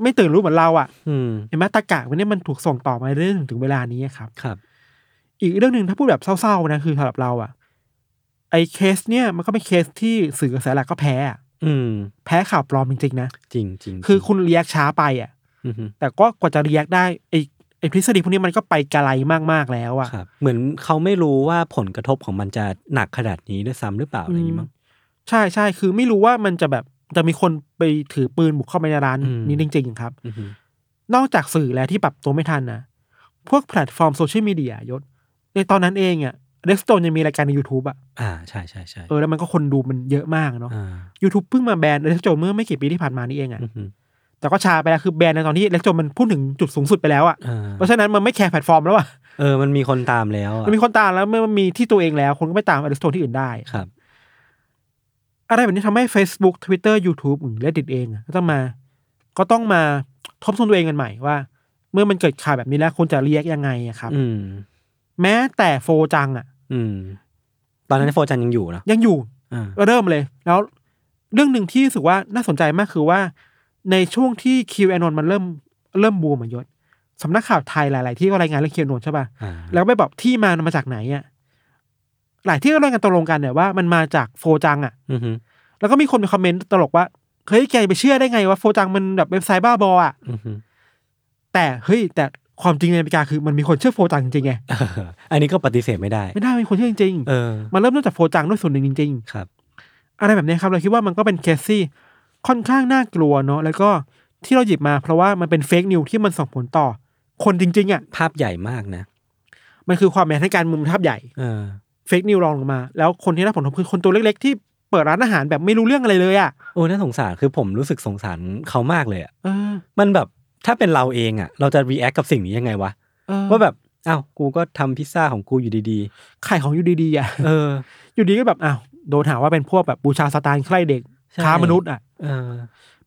S2: ไม่ตื่นรู้เหมือนเราอะ
S1: อืม
S2: เห็นไหมตะกะวันนี้มันถูกส่งต่อมาเรื่อยๆถึงเวลานี้ครับ
S1: ครับ
S2: อีกเรื่องหนึ่งถ้าพูดแบบเศร้าๆนะคือสำหรับเราอะ ไอ้เคสเนี่ยมันก็เป็นเคสที่สื่อกระแสหลักก็แพ้อะ
S1: อืม
S2: แพ้ข่าวปลอมจริงๆนะ
S1: จริงจริง
S2: คือคุณ react ช้าไปอะ
S1: อืมอืม
S2: แต่ก็กว่าจะ react ได้ไอ้ไอ้ทฤษฎีพวกนี้มันก็ไปไกลมากๆแล้วอะ
S1: ครับเหมือนเขาไม่รู้ว่าผลกระทบของมันจะหนักขนาดนี้ด้วยซ้ำหรือเปล่าอะไรอย่างงี้มั้ง
S2: ใช่ใช่คือไม่รู้ว่ามันจะแบบ จะมีคนไปถือปืนบุกเข้าไปในร้าน
S1: อืม
S2: นี้จริง ๆ ครับ
S1: อืมอืม
S2: นอกจากสื่อแล้วที่ปรับตัวไม่ทันนะพวกแพลตฟอร์มโซเชียลมีเดียยศ ในตอนนั้นเองอะอเล็กซ์ โจนส์ยังมีรายการใน YouTube อะ
S1: อ่าใช่ใช่ใช่
S2: เออแล้วมันก็คนดูมันเยอะมากเนาะ
S1: อ่า
S2: YouTube เพิ่งมาแบนอเล็กซ์ โจนส์เมื่อไม่กี่ปีที่ผ่านมานี่เองอะ
S1: อืมอืม
S2: แต่ก็ช้าไปแล้วคือแบนในตอนที่อเล็กซ์ โจนส์มันพูดถึงจุดสูงสุดไปแล้วอะ
S1: อ่า
S2: เพราะฉะนั้นมันไม่แคร์แพลตฟอร์มแล้วอะ
S1: เออมันมีคนตามแล้วอะ
S2: มันมีคนตามแล้วเมื่อมันมีที่ตัวเองแล้ว คนก็ไม่ตามอเล็กซ์ โจนส์ที่อื่นได้
S1: ครับ
S2: อะไรแบบนี้ทำให้ Facebook Twitter YouTube หรือ Reddit เองอะก็ต้องมา ก็ต้องมาทบทวนตัวเองกันใหม่ว่า เมื่อมันเกิดข่าวแบบนี้แล้วควรจะเรียกยังไงอะครับ
S1: อืม
S2: แม้แต่โฟจังอะ
S1: อืม ตอนนั้นโฟจันยังอยู่เนอะ
S2: ยังอยู่
S1: อ่า
S2: เริ่มเลย แล้วเรื่องหนึ่งที่รู้สึกว่าน่าสนใจมากคือว่า ในช่วงที่คิวแอนนมันเริ่มเริ่มบูมอะยศสำนักข่าวไทยหลาย ๆ ที่ก็รายงานเรื่องคิวแอนนใช่ป่ะ
S1: อ่า
S2: แล้วไปบอกที่มามาจากไหนอะ หลายที่ก็รายงานตกลงกันเนี่ยว่ามันมาจากโฟจังอะ
S1: อืมฮึ
S2: แล้วก็มีคนไปคอมเมนต์ตลกว่าเฮ้ยแกไปเชื่อได้ไงว่าโฟจังมันแบบเว็บไซต์บ้าบออะ
S1: อืมฮึ
S2: แต่เฮ้ยแต่ความจริงในอเมริกาคือมันมีคนเชื่อโฟจังจริงๆไง
S1: เอออันนี้ก็ปฏิเสธไม่ได้
S2: ไม่ได้มีคนเชื่อจริง
S1: เออ
S2: ๆมันเริ่มต้นจากโฟจังด้วยส่วนหนึ่งจริง
S1: ครับ
S2: ๆอะไรแบบนี้ครับเราคิดว่ามันก็เป็นเคสที่ค่อนข้างน่ากลัวเนาะแล้วก็ที่เราหยิบมาเพราะว่ามันเป็นเฟกนิวที่มันส่งผลต่อ คนจริง ๆอะ
S1: ภาพใหญ่มากนะ
S2: มันคือความแม้ให้การมุมทับใหญ่
S1: เออ
S2: เฟกนิวรองลงมา แล้วคนที่ได้ผลกระทบคือคนตัวเล็กๆ ที่เปิดร้านอาหารแบบไม่รู้เรื่องอะไรเลยอะ
S1: โอ้น่าสงสารคือผมรู้สึกสงสารเขามากเลยอะ
S2: เออ
S1: มันแบบถ้าเป็นเราเองอะ เราจะ react กับสิ่งนี้ยังไงวะ
S2: เออ
S1: ว่าแบบอ้าวกูก็ทำพิซซ่าของกูอยู่ดี
S2: ขายของอยู่ดีๆอะ
S1: ๆเออ
S2: อยู่ดีก็แบบอ้าวโดนหาว่าเป็นพวกแบบบูชาซาตานใคร่เด็ก
S1: ใช่
S2: ค้ามนุษย์อะ
S1: เออ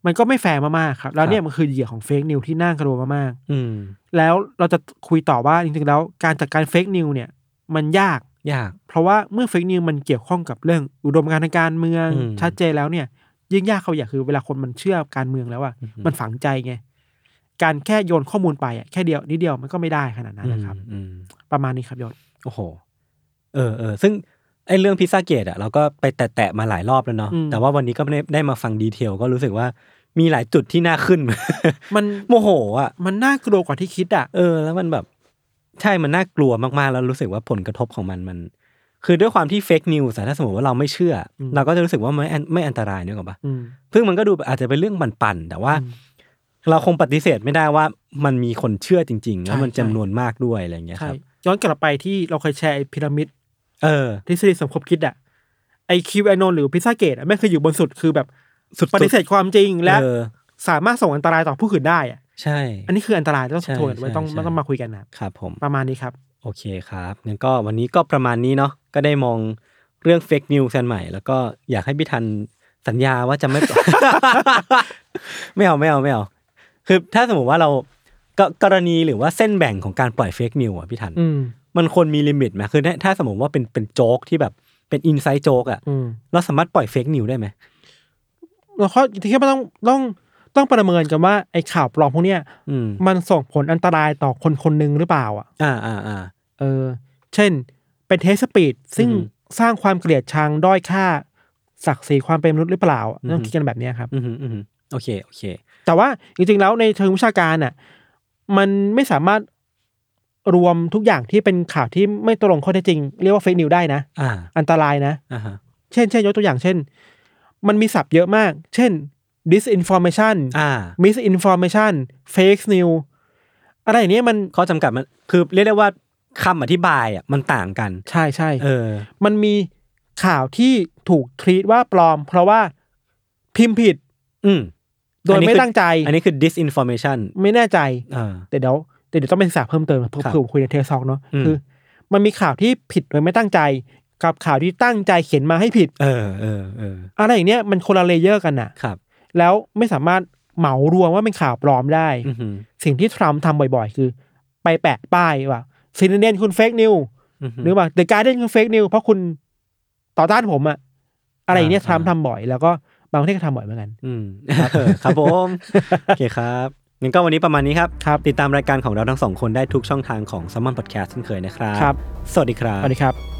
S2: มันก็ไม่แฟร์มากๆครับ แล้วเนี่
S1: ค
S2: ย
S1: รับ
S2: มันคือเหยื่อของ fake news ที่น่ากลัวมาก
S1: อืม
S2: ๆแล้วเราจะคุยต่อว่าจริงๆแล้วการจัดการ fake news เนี่ย มันยาก
S1: ยาก
S2: เพราะว่าเมื่อเฟกนิวมันเกี่ยวข้องกับเรื่องอุดมการณ์ทางการเมือง
S1: อืม
S2: ชัดเจนแล้วเนี่ย ยิ่งยากเขาอย่างคือเวลาคนมันเชื่อการเมืองแล้วอะ
S1: อือฮึ
S2: มันฝังใจไงการแค่โยนข้อมูลไปอะแค่เดียวนิดเดียวมันก็ไม่ได้ขนาดนั้นนะครับ
S1: อืม
S2: ประมาณนี้ครับยศ
S1: โอ้โห เออเออ ซึ่งไอ้เรื่องพิซซ่าเกตอะเราก็ไปแตะๆมาหลายรอบแล้วเนาะ
S2: อืม
S1: แต่ว่าวันนี้ก็ไม่ได้ได้มาฟังดีเทล ก็รู้สึกว่ามีหลายจุดที่น่าขึ้น
S2: มัน
S1: โมโหอะ
S2: มันน่ากลัวกว่าที่คิดอะ
S1: เออ แล้วมันแบบ ใช่มันน่ากลัวมากๆ แล้วรู้สึกว่าผลกระทบของมันมัน คือด้วยความที่ fake news ถ้าสมมติว่าเราไม่เชื่ออ
S2: ม
S1: เราก็จะรู้สึกว่าไม่อันไม่อันตรายเนี่ยหรอกปะ
S2: อืม
S1: เพิ่งมันก็ดูอาจจะเป็นเรื่องปั่นๆแต่ว่า
S2: อืม
S1: เราคงปฏิเสธไม่ได้ว่ามันมีคนเชื่อจริง ๆ แล้วมัน
S2: ใช่
S1: จำนวนมากด้วยอะไรอย่างเงี้ยค
S2: ใช่
S1: รับ
S2: ย้อนกลับไปที่เราเคยแชร์ไอ้พีระมิด
S1: เออ
S2: ทฤษฎีสมคบคิดอะไอ QAnon หรือพิซซ่าเกตอะไม่เคยอยู่บนสุดคือแบบ
S1: สุดๆ
S2: ปฏิเสธความจริงและ
S1: เออ
S2: สามารถส่งอันตรายต่อผู้อื่นได้อะ
S1: ใช่
S2: อันนี้คืออันตรายต้อง
S1: ใช่
S2: ทวนไว้
S1: ใช่
S2: ต้อง
S1: ใช่
S2: ต้องมาคุยกันนะครับ
S1: ครับผม
S2: ประมาณนี้ครับ
S1: โอเคครับงั้นก็วันนี้ก็ประมาณนี้เนาะก็ได้มองเรื่อง fake news กันใหม่ แล้วก็อยากให้พี่ทันสัญญาว่าจะไม่ ไม่เอาไม่เอาไม่เอาคือถ้าสมมติว่าเราก็กรณีหรือว่าเส้นแบ่งของการปล่อย fake news อะพี่ทัน
S2: อืม
S1: มันควรมี limit ไหมคือถ้าถ้าสมมติว่าเป็นเป็นโจ๊กที่แบบเป็น inside joke อะ
S2: อืม
S1: เราสามารถปล่อย fake news ได้ไหม
S2: เราข้อที่แค่ต้องต้อง ต้องประเมินกันว่าไอข่าวปลอมพวกเนี้ย
S1: อืม
S2: มันส่งผลอันตรายต่อคนคนหนึ่งหรือเปล่า อะ
S1: อ่าอ่าอ่า
S2: เออ เช่น เป็น hate speech ซึ่ง
S1: อือฮึ
S2: สร้างความเกลียดชังด้อยค่า ศักดิ์ศรีความเป็นมนุษย์หรือเปล่าอะ
S1: อือฮึ
S2: ต้องคิดกันแบบเนี้ยครับ
S1: อืมอืมอืมโอเคโอเค
S2: แต่ว่าจริงๆแล้วในเชิงวิชาการน่ะ มันไม่สามารถรวมทุกอย่างที่เป็นข่าวที่ไม่ตรงข้อเท็จจริง เรียกว่าเฟกนิวได้นะ
S1: อ่า
S2: อันตรายนะ
S1: อ่าฮะ
S2: เช่นเช่นยกตัวอย่างเช่น มันมีศัพท์เยอะมาก เช่น disinformation
S1: อ่า
S2: misinformation fake news อะไรอย่างเนี้ยมัน
S1: ข้อจำกัดมันคือเรียกได้ว่าคำอธิบายอะมันต่างกัน
S2: ใช่ใช่
S1: เออ
S2: มันมีข่าวที่ถูกทรีตว่าปลอม เพราะว่าพิมพ์ผิด
S1: อืม
S2: โดย
S1: อันนี้
S2: ไม่
S1: คือ
S2: ตั้งใจ
S1: อันนี้คือ disinformation
S2: ไม่แน่ใจ
S1: เออ
S2: แต่เดี๋ยวแต่เดี๋ยวต้องเป็นศึกษาเพิ่มเติมเพื่อ
S1: ครับ
S2: เพื่อคุยในเทสซอกเนาะ
S1: อืม
S2: คือ มันมีข่าวที่ผิดโดยไม่ตั้งใจ กับข่าวที่ตั้งใจเขียนมาให้ผิด
S1: เออเออเออ
S2: อะไรอย่างเนี้ยมันคนละ layer กันน่ะ
S1: ครับ
S2: แล้วไม่สามารถเหมารวมว่าเป็นข่าวปลอมได้
S1: อือหือ
S2: สิ่งที่ทรัมป์ทำบ่อยๆ คือ ไปแปะป้ายว่า CNN คุณ fake news
S1: อือหือ
S2: หรือว่า The Guardian คุณ fake news เพราะคุณต่อต้านผมอะอะไรอย่างเนี้ย
S1: อ่า
S2: ทรัมป์ทำบ่อยแล้วก็บางประเทศก็ทำบ่อยเหมือนกัน
S1: อืมเออครับผม โอเคครับงั้นก็วันนี้ประมาณนี้ครับ
S2: ครับ
S1: ติดตามรายการของเราทั้งสองคนได้ทุกช่องทางของ s ซ m มอนพอดแคสต์เช่นเคยนะครับ
S2: ครับ
S1: สวัสดีครับ
S2: สวัสดีครับ